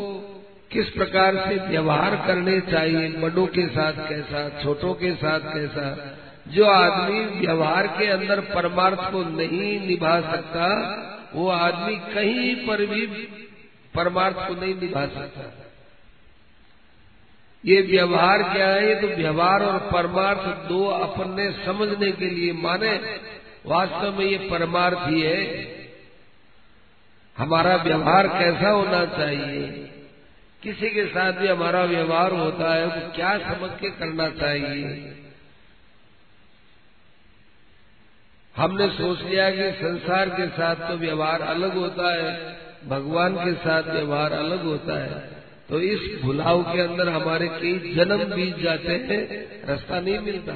किस प्रकार से व्यवहार करने चाहिए? बड़ों के साथ कैसा? छोटों के साथ कैसा? जो आदमी व्यवहार के अंदर परमार्थ को नहीं निभा सकता, वो आदमी कहीं पर भी परमार्थ को नहीं निभा सकता। ये व्यवहार क्या है? ये तो व्यवहार और परमार्थ दो अपने समझने के लिए माने। वास्तव में ये परमार्थ ही है। हमारा व्यवहार कैसा होना चाहिए? किसी के साथ भी हमारा व्यवहार होता है, वो क्या समझ के करना चाहिए? हमने सोच लिया कि संसार के साथ तो व्यवहार अलग होता है, भगवान के साथ व्यवहार अलग होता है। तो इस भुलाव के अंदर हमारे कई जन्म बीत जाते हैं, रास्ता नहीं मिलता।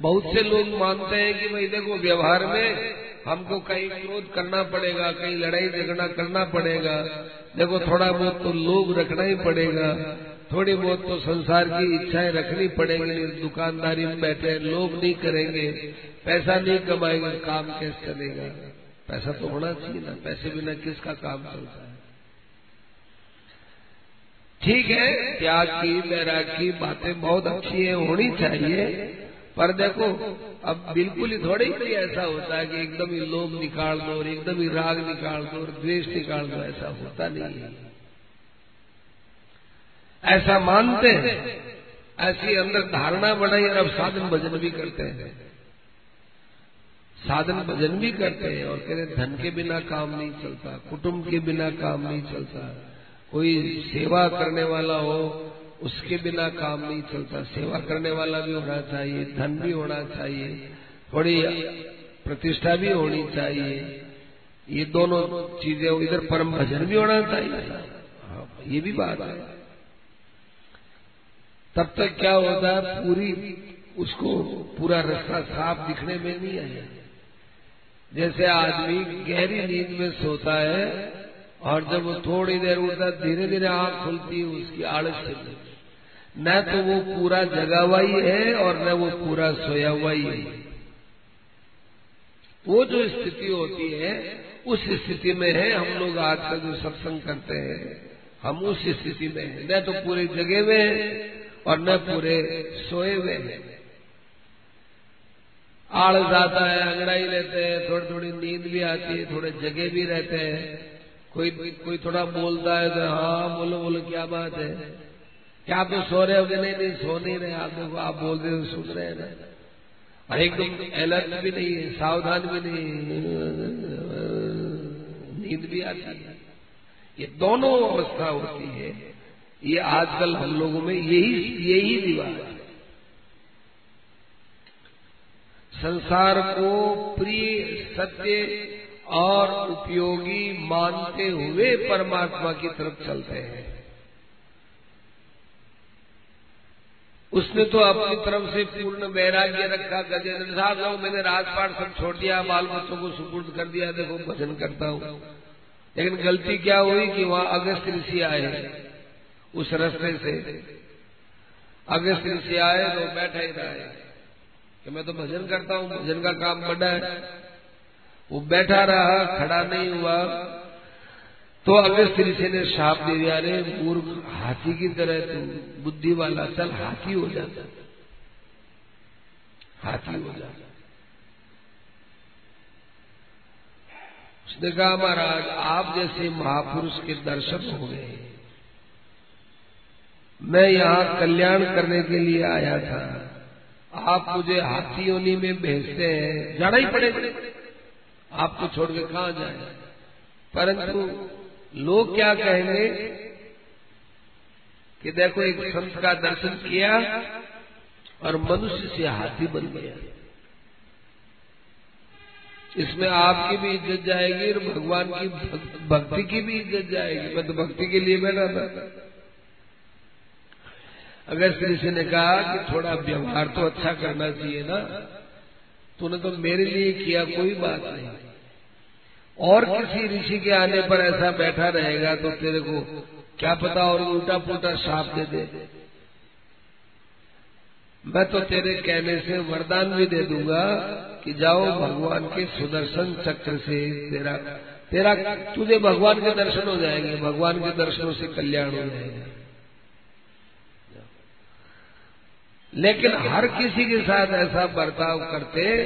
बहुत से लोग मानते हैं कि भाई देखो, व्यवहार में हमको कहीं क्रोध करना पड़ेगा, कहीं लड़ाई झगड़ा करना पड़ेगा। देखो, थोड़ा बहुत तो लोग रखना ही पड़ेगा। थोड़ी बहुत तो संसार की इच्छाएँ रखनी पड़ेगी, दुकानदारी में बैठे लोग नहीं करेंगे, पैसा नहीं कमाएँगे, काम कैसे चलेगा? पैसा तो होना चाहिए ना, पैसे बिना किसका काम चलता है? ठीक है, त्याग की, बैराग की बातें बहुत अच्छी है, होनी चाहिए, पर देखो, अब बिल्कुल ही थोड़ी ही ऐसा होता है कि एकदम ही लोभ निकाल दो और एकदम ही राग निकाल दो और द्वेष निकाल दो, ऐसा होता नहीं है। ऐसा मानते हैं। ऐसी अंदर धारणा बनाई और अब साधन भजन भी करते हैं। साधन भजन भी करते हैं और कहते धन के बिना काम नहीं चलता कुटुंब के बिना काम नहीं चलता कोई सेवा करने वाला हो उसके बिना काम नहीं चलता। सेवा करने वाला भी होना चाहिए धन भी होना चाहिए थोड़ी प्रतिष्ठा भी होनी चाहिए। ये दोनों चीज़ें इधर परम भजन भी होना चाहिए। हाँ, ये भी बात है। तब तक क्या होता है, पूरी, उसको पूरा रास्ता साफ़ दिखने में नहीं आया। जैसे आदमी गहरी नींद में सोता है और जब वो थोड़ी देर उठता धीरे धीरे आँख खुलती है, उसकी आड़स से न तो वो पूरा जगा हुआ ही है और न वो पूरा सोया हुआ ही है। वो जो स्थिति होती है, उस स्थिति में है, हम लोग आज का जो सत्संग करते हैं, हम उस स्थिति में है। न तो पूरे जगे हुए हैं और न पूरे सोए हुए हैं। आलस आता है, अंगड़ाई लेते हैं थोड़ी थोड़ी नींद भी आती है, थोड़े जगे भी रहते हैं। कोई कोई थोड़ा बोलता है तो हाँ बोलो बोलो, क्या बात है? क्या आप तो सो रहे हो कि नहीं नहीं, सो नहीं रहे। आप देखो, आप बोल रहे हो, सुन रहे हैं ना। और एकदम अलर्ट भी नहीं है, सावधान भी नहीं नींद भी आती है। ये दोनों अवस्था होती है। ये आजकल हम लोगों में यही यही रिवाज है। संसार को प्रिय, सत्य और उपयोगी मानते हुए परमात्मा की तरफ़ चलते हैं। उसने तो अपनी तरफ़ से पूर्ण वैराग्य रखा, गजेंद्र साहब लोग मैंने राजपाट सब छोड़ दिया, बाल बच्चों को सुपुर्द कर दिया, देखो, भजन करता हूँ। लेकिन गलती क्या हुई कि वहाँ अगस्त ऋषि आए। उस रास्ते से। अगस्त से आए तो बैठा ही रहा कि मैं तो भजन करता हूँ, भजन का काम बड़ा है। वो बैठा रहा, खड़ा नहीं हुआ। तो अगस्त ऋषि ने साप दे दिया, अरे मूर्ख, हाथी की तरह तू, बुद्धि वाला, चल, हाथी हो जाता हाथी हो जाता उसने कहा, महाराज, आप जैसे महापुरुष के दर्शन हो गए मैं यहाँ कल्याण करने के लिए आया था। आप मुझे हाथी योनी में भेजते हैं। जाना ही पड़ेगा। आपको छोड़ के कहा जाए? परंतु लोग क्या कहेंगे कि देखो, एक संत का दर्शन किया और मनुष्य से हाथी बन गया। इसमें आपकी भी इज़्ज़त जाएगी और भगवान की भक्ति की भी इज़्ज़त जाएगी। मैं तो भक्ति के लिए बैठा था। अगर से ने कहा कि थोड़ा व्यवहार तो अच्छा करना चाहिए ना तूने तो मेरे लिए किया कोई बात नहीं। और किसी ऋषि के आने पर ऐसा बैठा रहेगा तो तेरे को क्या पता और उल्टा पुल्टा साफ़ दे दे। मैं तो तेरे कहने से वरदान भी दे दूँगा कि जाओ भगवान के सुदर्शन चक्र से तेरा तेरा, तुझे भगवान के दर्शन हो जाएँगे, भगवान के दर्शनों से कल्याण हो जाएगा। लेकिन हर किसी के साथ ऐसा बर्ताव करते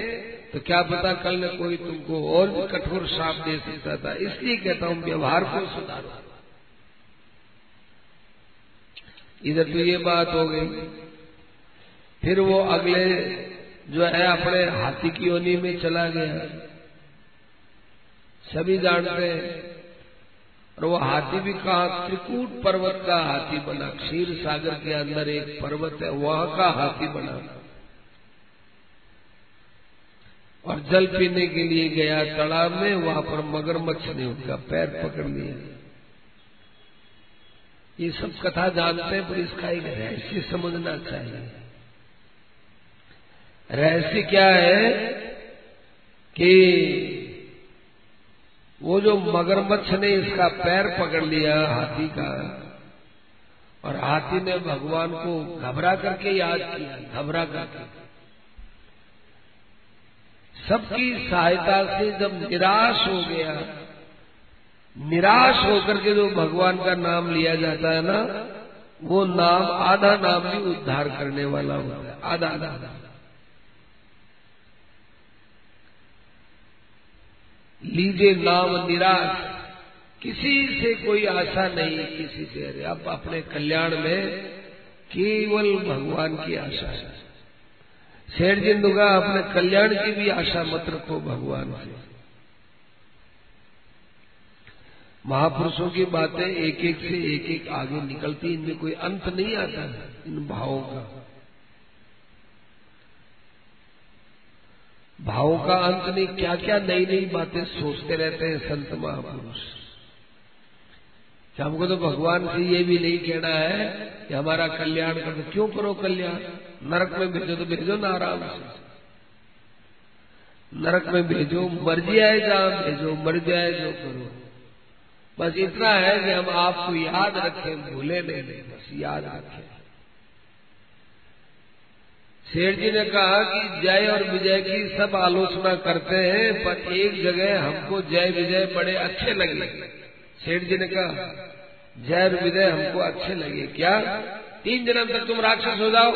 तो क्या पता कल न कोई तुमको और भी कठोर श्राप दे सकता था। इसलिए कहता हूँ, व्यवहार को सुधारो। इधर तो ये बात हो गई। फिर वो अगले जो है, अपने हाथी की योनि में चला गया। सभी जानते हैं और वो हाथी भी कहा, त्रिकूट पर्वत का हाथी बना, क्षीर सागर के अंदर एक पर्वत है, वहाँ का हाथी बना। और जल पीने के लिए गया तालाब में, वहाँ पर मगरमच्छ ने उनका पैर पकड़ लिया। ये सब कथा जानते हैं, पर इसका एक रहस्य समझना चाहिए। रहस्य क्या है कि वो जो मगरमच्छ ने इसका पैर पकड़ लिया, हाथी का, और हाथी ने भगवान को घबरा करके याद किया, घबरा करके। सबकी सहायता से जब निराश हो गया, निराश होकर के जो भगवान का नाम लिया जाता है ना, वो नाम, आधा नाम भी उद्धार करने वाला होता है, आधा आधा लीजिए नाम निराश। किसी से कोई आशा नहीं, किसी से। अरे आप अपने कल्याण में केवल भगवान की आशा है। शेर जी दुगा अपने कल्याण की भी आशा मत रखो भगवान से। महापुरुषों की बातें एक एक से एक एक आगे निकलती इनमें कोई अंत नहीं आता इन भावों का। भावों का अंत नहीं क्या क्या नई नई बातें सोचते रहते हैं संत महापुरुष। हमको तो भगवान से ये भी नहीं कहना है कि हमारा कल्याण कर तो क्यों करो कल्याण? नरक में भेजो तो भेजो ना आराम से। नरक में भेजो, मर जाए जहाँ भेजो, मर जाए जो करो। बस इतना है कि हम आपको याद रखें, भूले नहीं, बस याद रखें। शेठ जी ने कहा कि जय और विजय की सब आलोचना करते हैं, पर एक जगह हमको जय विजय बड़े अच्छे लगे। सेठ जी ने कहा, जय और विजय हमको अच्छे लगे। क्या? तीन जन्म तक तुम राक्षस हो जाओ।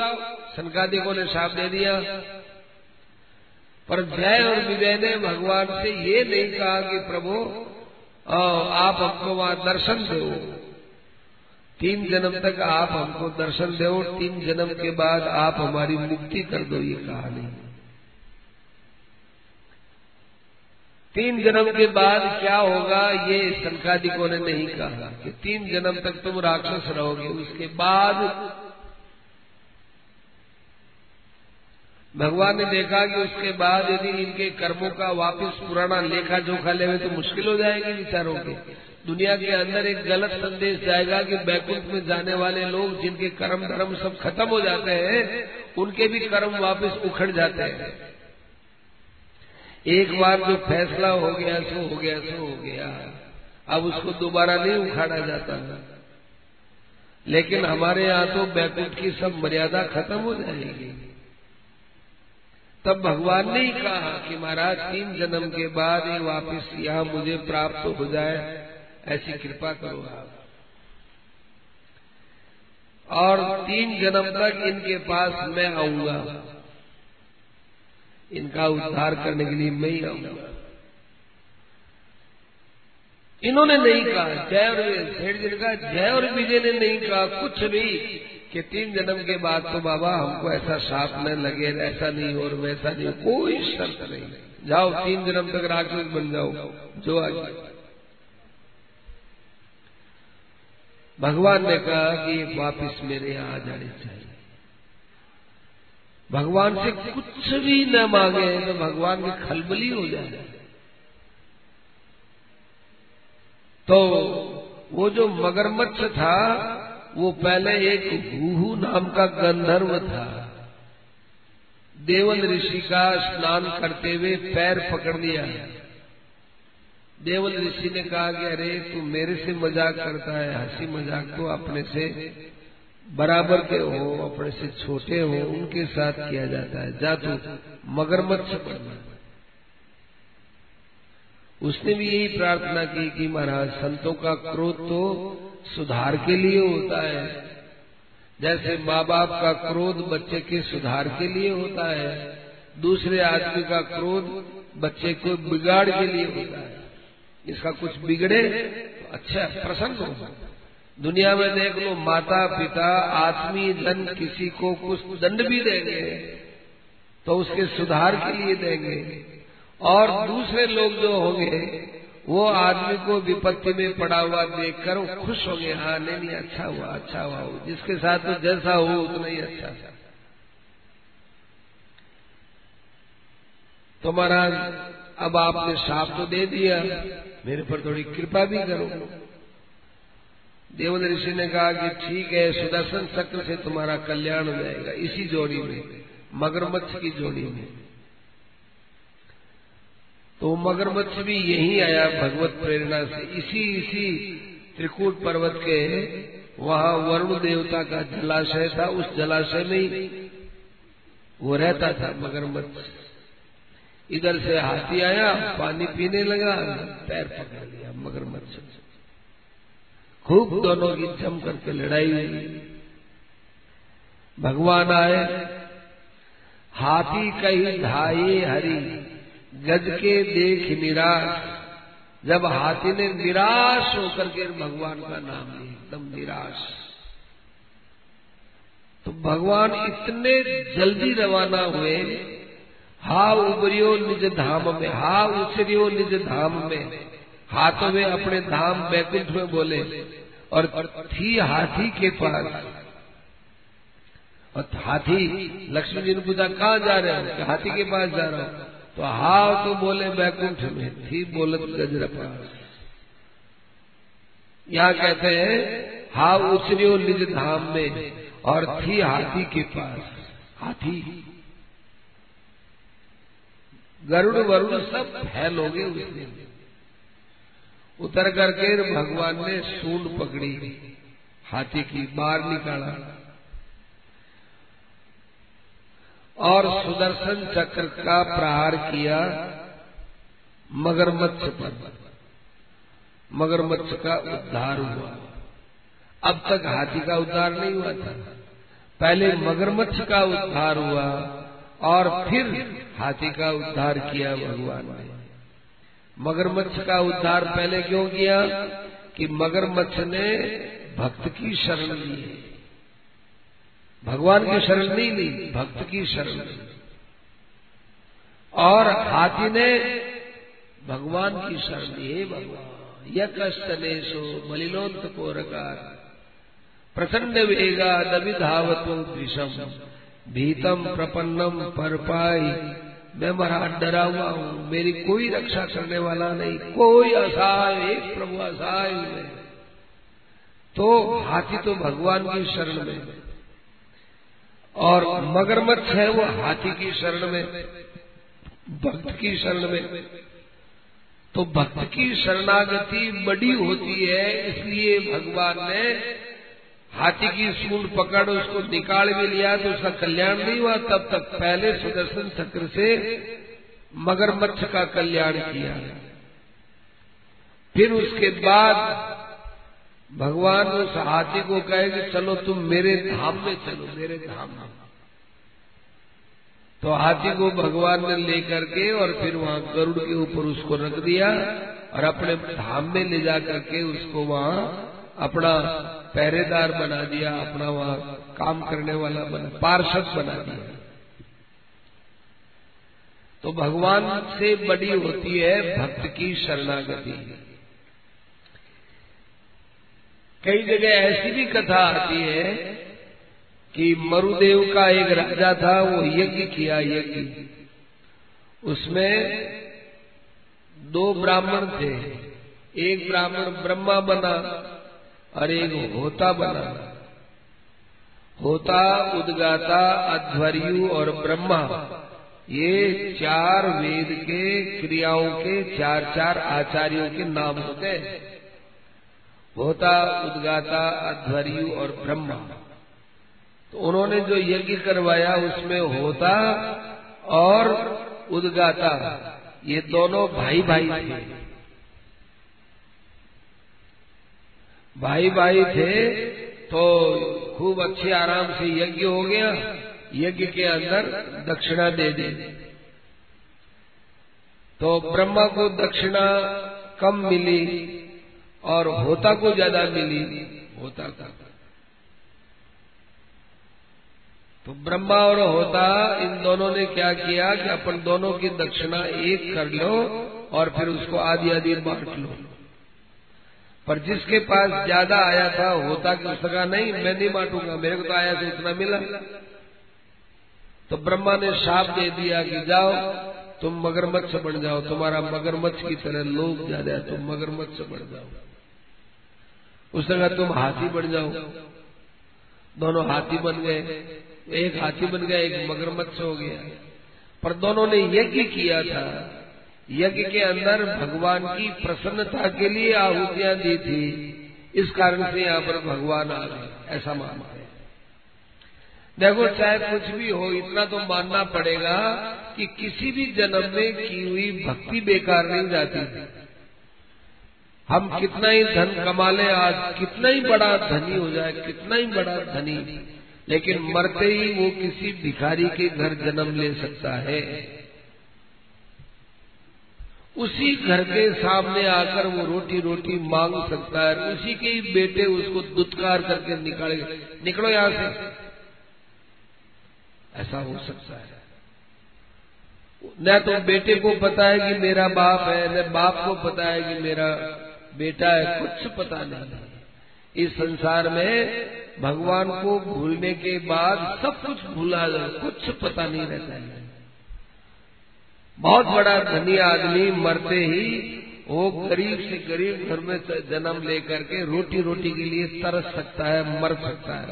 सनकादिकों ने साफ़ दे दिया। पर जय और विजय ने भगवान से ये नहीं कहा कि प्रभु आप हमको वहाँ दर्शन दो। तीन जन्म तक आप हमको दर्शन दो, तीन जन्म के बाद आप हमारी मुक्ति कर दो, ये कहानी तीन जन्म के बाद क्या होगा, ये संकादिकों ने नहीं कहा कि तीन जन्म तक तुम राक्षस रहोगे, उसके बाद भगवान ने देखा कि उसके बाद यदि इनके कर्मों का वापस पुराना लेखा जोखा ले तो मुश्किल हो जाएगी विचारों के। दुनिया के अंदर एक गलत संदेश जाएगा कि बैकुंठ में जाने वाले लोग जिनके कर्म धर्म सब खत्म हो जाते हैं, उनके भी कर्म वापस उखड़ जाते हैं। एक बार जो फैसला हो गया, सो हो गया, सो हो गया। अब उसको दोबारा नहीं उखाड़ा जाता। लेकिन हमारे यहाँ तो बैकुंठ की सब मर्यादा खत्म हो जाएगी। तब भगवान ने ही कहा कि महाराज, तीन जन्म के बाद ही वापिस यहाँ मुझे प्राप्त हो जाए, ऐसी कृपा करो आप। और तीन जन्म तक इनके पास मैं आऊँगा। इनका उद्धार करने के लिए मैं ही आऊँगा। इन्होंने नहीं कहा, जय और सेठ जी ने कहा, जय और विजय ने नहीं कहा, कुछ भी। कि तीन जन्म के बाद तो बाबा हमको ऐसा साफ़ न लगे, ऐसा नहीं और वैसा नहीं, कोई शर्त नहीं। जाओ, तीन जन्म तक राक्षस बन जाओ, जो आज। भगवान ने कहा कि वापिस मेरे यहाँ आ जाने चाहिए। भगवान से कुछ भी न मांगे तो भगवान की खलबली हो जाए। तो वो जो मगरमच्छ था वो पहले एक हुहू नाम का गंधर्व था। देवल ऋषि का स्नान करते हुए पैर पकड़ लिया। देवल ऋषि ने कहा कि अरे, तू मेरे से मज़ाक करता है, हँसी मज़ाक तो अपने से बराबर के हो, अपने से छोटे हो, उनके साथ किया जाता है। जा तू, मगरमच्छ बनना उसने भी यही प्रार्थना की कि महाराज, संतों का क्रोध तो सुधार के लिए होता है। जैसे माँ बाप का क्रोध बच्चे के सुधार के लिए होता है, दूसरे आदमी का क्रोध बच्चे को बिगाड़ के लिए होता है। इसका कुछ बिगड़े तो अच्छा प्रसन्न हो दुनिया में देख लो माता पिता आत्मी जन किसी को कुछ दंड भी देंगे तो उसके सुधार के लिए देंगे। और दूसरे लोग जो होंगे, वो आदमी को विपत्ति में पड़ा हुआ देखकर वो खुश होंगे हाँ नहीं नहीं अच्छा हुआ अच्छा हुआ हो जिसके साथ तो जैसा हो, उतना ही अच्छा। तो महाराज, अब आपने साफ़ तो दे दिया, मेरे पर थोड़ी कृपा भी करो। देवल ऋषि ने कहा कि ठीक है, सुदर्शन चक्र से तुम्हारा कल्याण हो जाएगा, इसी जोड़ी में, मगरमच्छ की जोड़ी में। तो मगरमच्छ भी यही आया भगवत प्रेरणा से। इसी इसी त्रिकूट पर्वत के वहाँ वरुण देवता का जलाशय था, उस जलाशय में ही वो रहता था मगरमच्छ। इधर से हाथी आया, पानी पीने लगा, पैर पकड़ लिया मगरमच्छ। खूब दोनों की जम करके लड़ाई हुई। भगवान आए, हाथी कही, धाये हरी। गज के देख निराश। जब हाथी ने निराश होकर के भगवान का नाम लिया, एकदम निराश। तो भगवान इतने जल्दी रवाना हुए हा उबरियो निज धाम में हा उछरियो निज धाम में, हाथों में अपने धाम बैकुंठ में बोले, और थी हाथी के पास। और हाथी, लक्ष्मी जी ने पूछा, कहाँ जा रहे हो? हाथी के पास जा रहा हूँ। तो हाव तो बोले, बैकुंठ में थी बोलत गजरपा यहाँ कहते हैं हाव उछरियो निज धाम में और थी हाथी के पास। हाथी। गरुड़ वरुण सब फैल गए उस दिन उतर करके भगवान ने सूंड पकड़ी, हाथी की बाहर निकाला। और सुदर्शन चक्र का प्रहार किया मगरमच्छ पर। मगरमच्छ का उद्धार हुआ। अब तक हाथी का उद्धार नहीं हुआ था। पहले मगरमच्छ का उद्धार हुआ और फिर हाथी का उद्धार किया भगवान ने। मगरमच्छ का उद्धार पहले क्यों किया? कि मगरमच्छ ने भक्त की शरण ली। भगवान की शरण नहीं ली, भक्त की शरण ली। और हाथी ने भगवान की शरण ली, हे भगवान यकस्तनेशो मलिलोंत कोरकार प्रचंड वेगा दबी धावत विषम भीतम प्रपन्नम पर पाई मैं मरा डरा हुआ हूँ, मेरी कोई रक्षा करने वाला नहीं, कोई असहाय, एक प्रभु असहाय तो हाथी तो भगवान की शरण में और मगरमच्छ है वो हाथी की शरण में, भक्त की शरण में। तो भक्त की शरणागति बड़ी होती है, इसलिए भगवान ने हाथी की सूंड पकड़, उसको निकाल भी लिया तो उसका कल्याण नहीं हुआ। तब तक पहले सुदर्शन चक्र से मगरमच्छ का कल्याण किया। फिर उसके बाद भगवान उस हाथी को कहे कि चलो तुम मेरे धाम में चलो, मेरे धाम में। तो हाथी को भगवान ने लेकर के और फिर वहाँ गरुड़ के ऊपर उसको रख दिया और अपने धाम में ले जा करके उसको वहाँ अपना पहरेदार बना दिया, अपना वहाँ काम करने वाला बना, पार्षद बना दिया। तो भगवान से बड़ी होती है भक्त की शरणागति। कई जगह ऐसी भी कथा आती है कि मरुदेव का एक राजा था, वो यज्ञ किया, यज्ञ। उसमें दो ब्राह्मण थे। एक ब्राह्मण ब्रह्मा बना और एक होता बना। होता, उदगाता, अध्वर्यु और ब्रह्मा, ये चार वेद के क्रियाओं के चार चार आचार्यों के नाम होते हैं। होता उदगाता, अध्वर्यु और ब्रह्मा। तो उन्होंने जो यज्ञ करवाया, उसमें होता और उदगाता, ये दोनों भाई भाई थे। भाई भाई थे तो खूब अच्छे आराम से यज्ञ हो गया। यज्ञ के अंदर दक्षिणा दे दी। तो ब्रह्मा को दक्षिणा कम मिली। और होता को ज़्यादा मिली, होता का। तो ब्रह्मा और होता, इन दोनों ने क्या किया कि अपन दोनों की दक्षिणा एक कर लो और फिर उसको आधी आधी बांट लो। पर जिसके पास ज़्यादा आया था, होता कि उसका नहीं, मैं नहीं बांटूँगा, मेरे को तो आया तो उतना मिला। तो ब्रह्मा ने शाप दे दिया कि जाओ, तुम मगरमच्छ बन जाओ, तुम्हारा मगरमच्छ की तरह लोग ज़्यादा तुम मगरमच्छ बन जाओ। उस कहा तुम हाथी बन जाओ। दोनों हाथी बन गए। एक हाथी बन गया, एक मगरमच्छ हो गया। पर दोनों ने यज्ञ किया था। यज्ञ के अंदर भगवान की प्रसन्नता के लिए आहुतियाँ दी थी। इस कारण से यहाँ पर भगवान आ गए ऐसा मानते हैं। देखो, चाहे कुछ भी हो, इतना तो मानना पड़ेगा कि किसी भी जन्म में की हुई भक्ति बेकार नहीं जाती थी। हम कितना ही धन कमा ले, आज कितना ही बड़ा धनी हो जाए, कितना ही बड़ा धनी। लेकिन मरते ही वो किसी भिखारी के घर जन्म ले सकता है। उसी घर के सामने आकर वो रोटी रोटी मांग सकता है उसी के ही बेटे उसको दुत्कार करके निकाले, निकलो यहाँ से। ऐसा हो सकता है। न तो बेटे को पता है कि मेरा बाप है, न बाप को पता है कि मेरा बेटा है, कुछ पता नहीं। इस संसार में भगवान को भूलने के बाद सब कुछ भूला जाए कुछ पता नहीं रहता है। बहुत बड़ा धनी आदमी मरते ही वो गरीब से गरीब घर में जन्म लेकर के रोटी रोटी के लिए तरस सकता है, मर सकता है।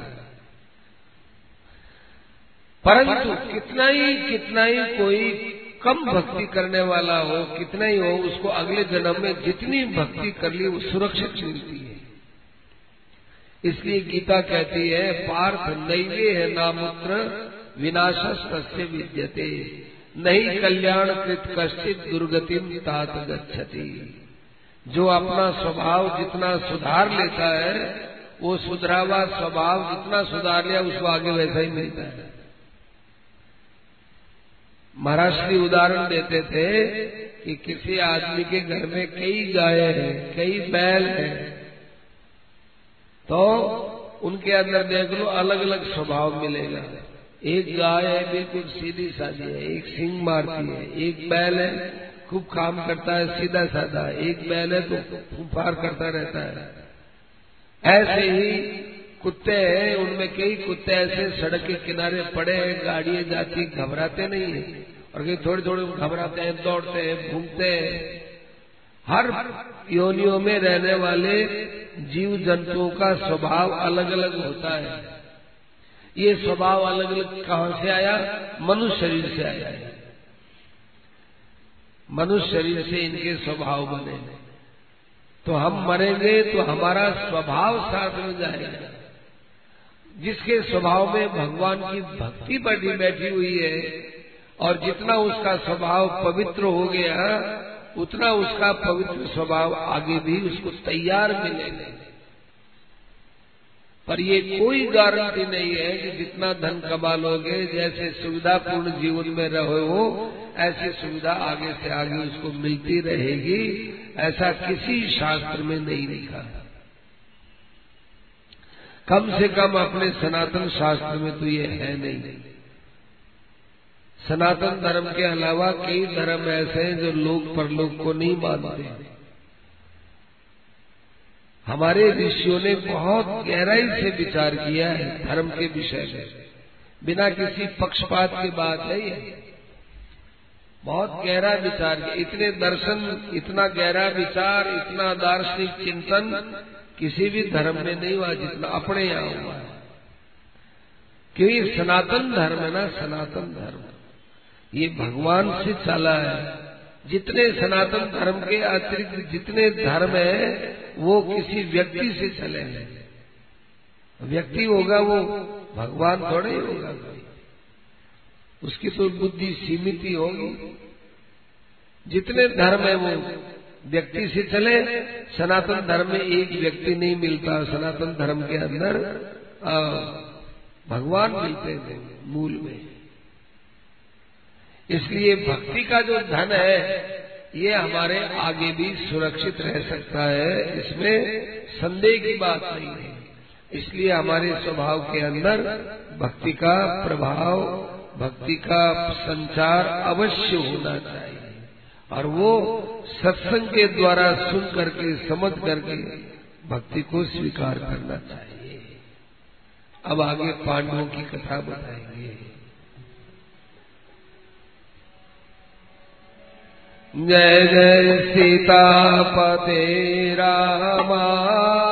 परंतु कितना ही कितना ही कोई कम भक्ति करने वाला हो, कितना ही हो, उसको अगले जन्म में जितनी भक्ति कर ली, वो सुरक्षित मिलती है। इसलिए गीता कहती है, पार्थ नैवे है नामुत्र विनाशस तस्य विद्यते। नहीं कल्याण कृत कश्चित दुर्गतिम तात गच्छति। जो अपना स्वभाव जितना सुधार लेता है, वो सुधरावा स्वभाव जितना सुधार लिया, उसको आगे वैसा ही मिलता है। महाराष्ट्र उदाहरण देते थे कि किसी आदमी के घर में कई गाय हैं, कई बैल हैं। तो उनके अंदर देख लो अलग अलग स्वभाव मिलेगा। एक गाय है, बिल्कुल सीधी सादी है, एक सिंग मारती है, एक बैल है, खूब काम करता है, सीधा साधा, एक बैल है तो फूफार करता रहता है। ऐसे ही कुत्ते हैं, उनमें कई कुत्ते ऐसे सड़क के किनारे पड़े हैं, गाड़ियाँ जाती घबराते नहीं है। और कहीं थोड़े थोड़े घबराते हैं, दौड़ते हैं, घूमते हैं। हर योनियों में रहने वाले जीव जंतुओं का स्वभाव अलग अलग होता है। ये स्वभाव अलग अलग कहाँ से आया? मनुष्य शरीर से आया है। मनुष्य शरीर से इनके स्वभाव बने तो हम मरेंगे तो हमारा स्वभाव साथ में जाएगा। जिसके स्वभाव में भगवान की भक्ति बढ़ी बैठी हुई है और जितना उसका स्वभाव पवित्र हो गया, उतना उसका पवित्र स्वभाव आगे भी उसको तैयार मिलेगा पर ये कोई गारंटी नहीं है कि जितना धन कमा लोगे, जैसे सुविधापूर्ण जीवन में रहो हो, ऐसी सुविधा आगे से आगे उसको मिलती रहेगी। ऐसा किसी शास्त्र में नहीं लिखा। कम से कम अपने सनातन शास्त्र में तो ये है नहीं। सनातन धर्म के अलावा कई धर्म ऐसे हैं जो लोग परलोक को नहीं मानते। हमारे ऋषियों ने बहुत गहराई से विचार किया है धर्म के विषय में। बिना किसी पक्षपात की बात है ये। बहुत गहरा विचार, इतने दर्शन, इतना गहरा विचार, इतना दार्शनिक चिंतन किसी भी धर्म में नहीं हुआ, जितना अपने यहाँ हुआ क्योंकि सनातन धर्म है ना, सनातन धर्म। ये भगवान से चला है। जितने सनातन धर्म के अतिरिक्त जितने धर्म है, वो किसी व्यक्ति से चले हैं। व्यक्ति होगा वो, भगवान थोड़े ही होगा। उसकी तो बुद्धि सीमित ही होगी। जितने धर्म है वो व्यक्ति से चले, सनातन धर्म में एक व्यक्ति नहीं मिलता, सनातन धर्म के अंदर भगवान मिलते थे मूल में। इसलिए भक्ति का जो धन है, ये हमारे आगे भी सुरक्षित रह सकता है, इसमें संदेह की बात नहीं है। इसलिए हमारे स्वभाव के अंदर भक्ति का प्रभाव, भक्ति का संचार अवश्य होना चाहिए। और वो सत्संग के द्वारा सुन करके, समझ करके भक्ति को स्वीकार करना चाहिए। अब आगे पांडवों की कथा बताएँगे। जय जय सीता पते रामा।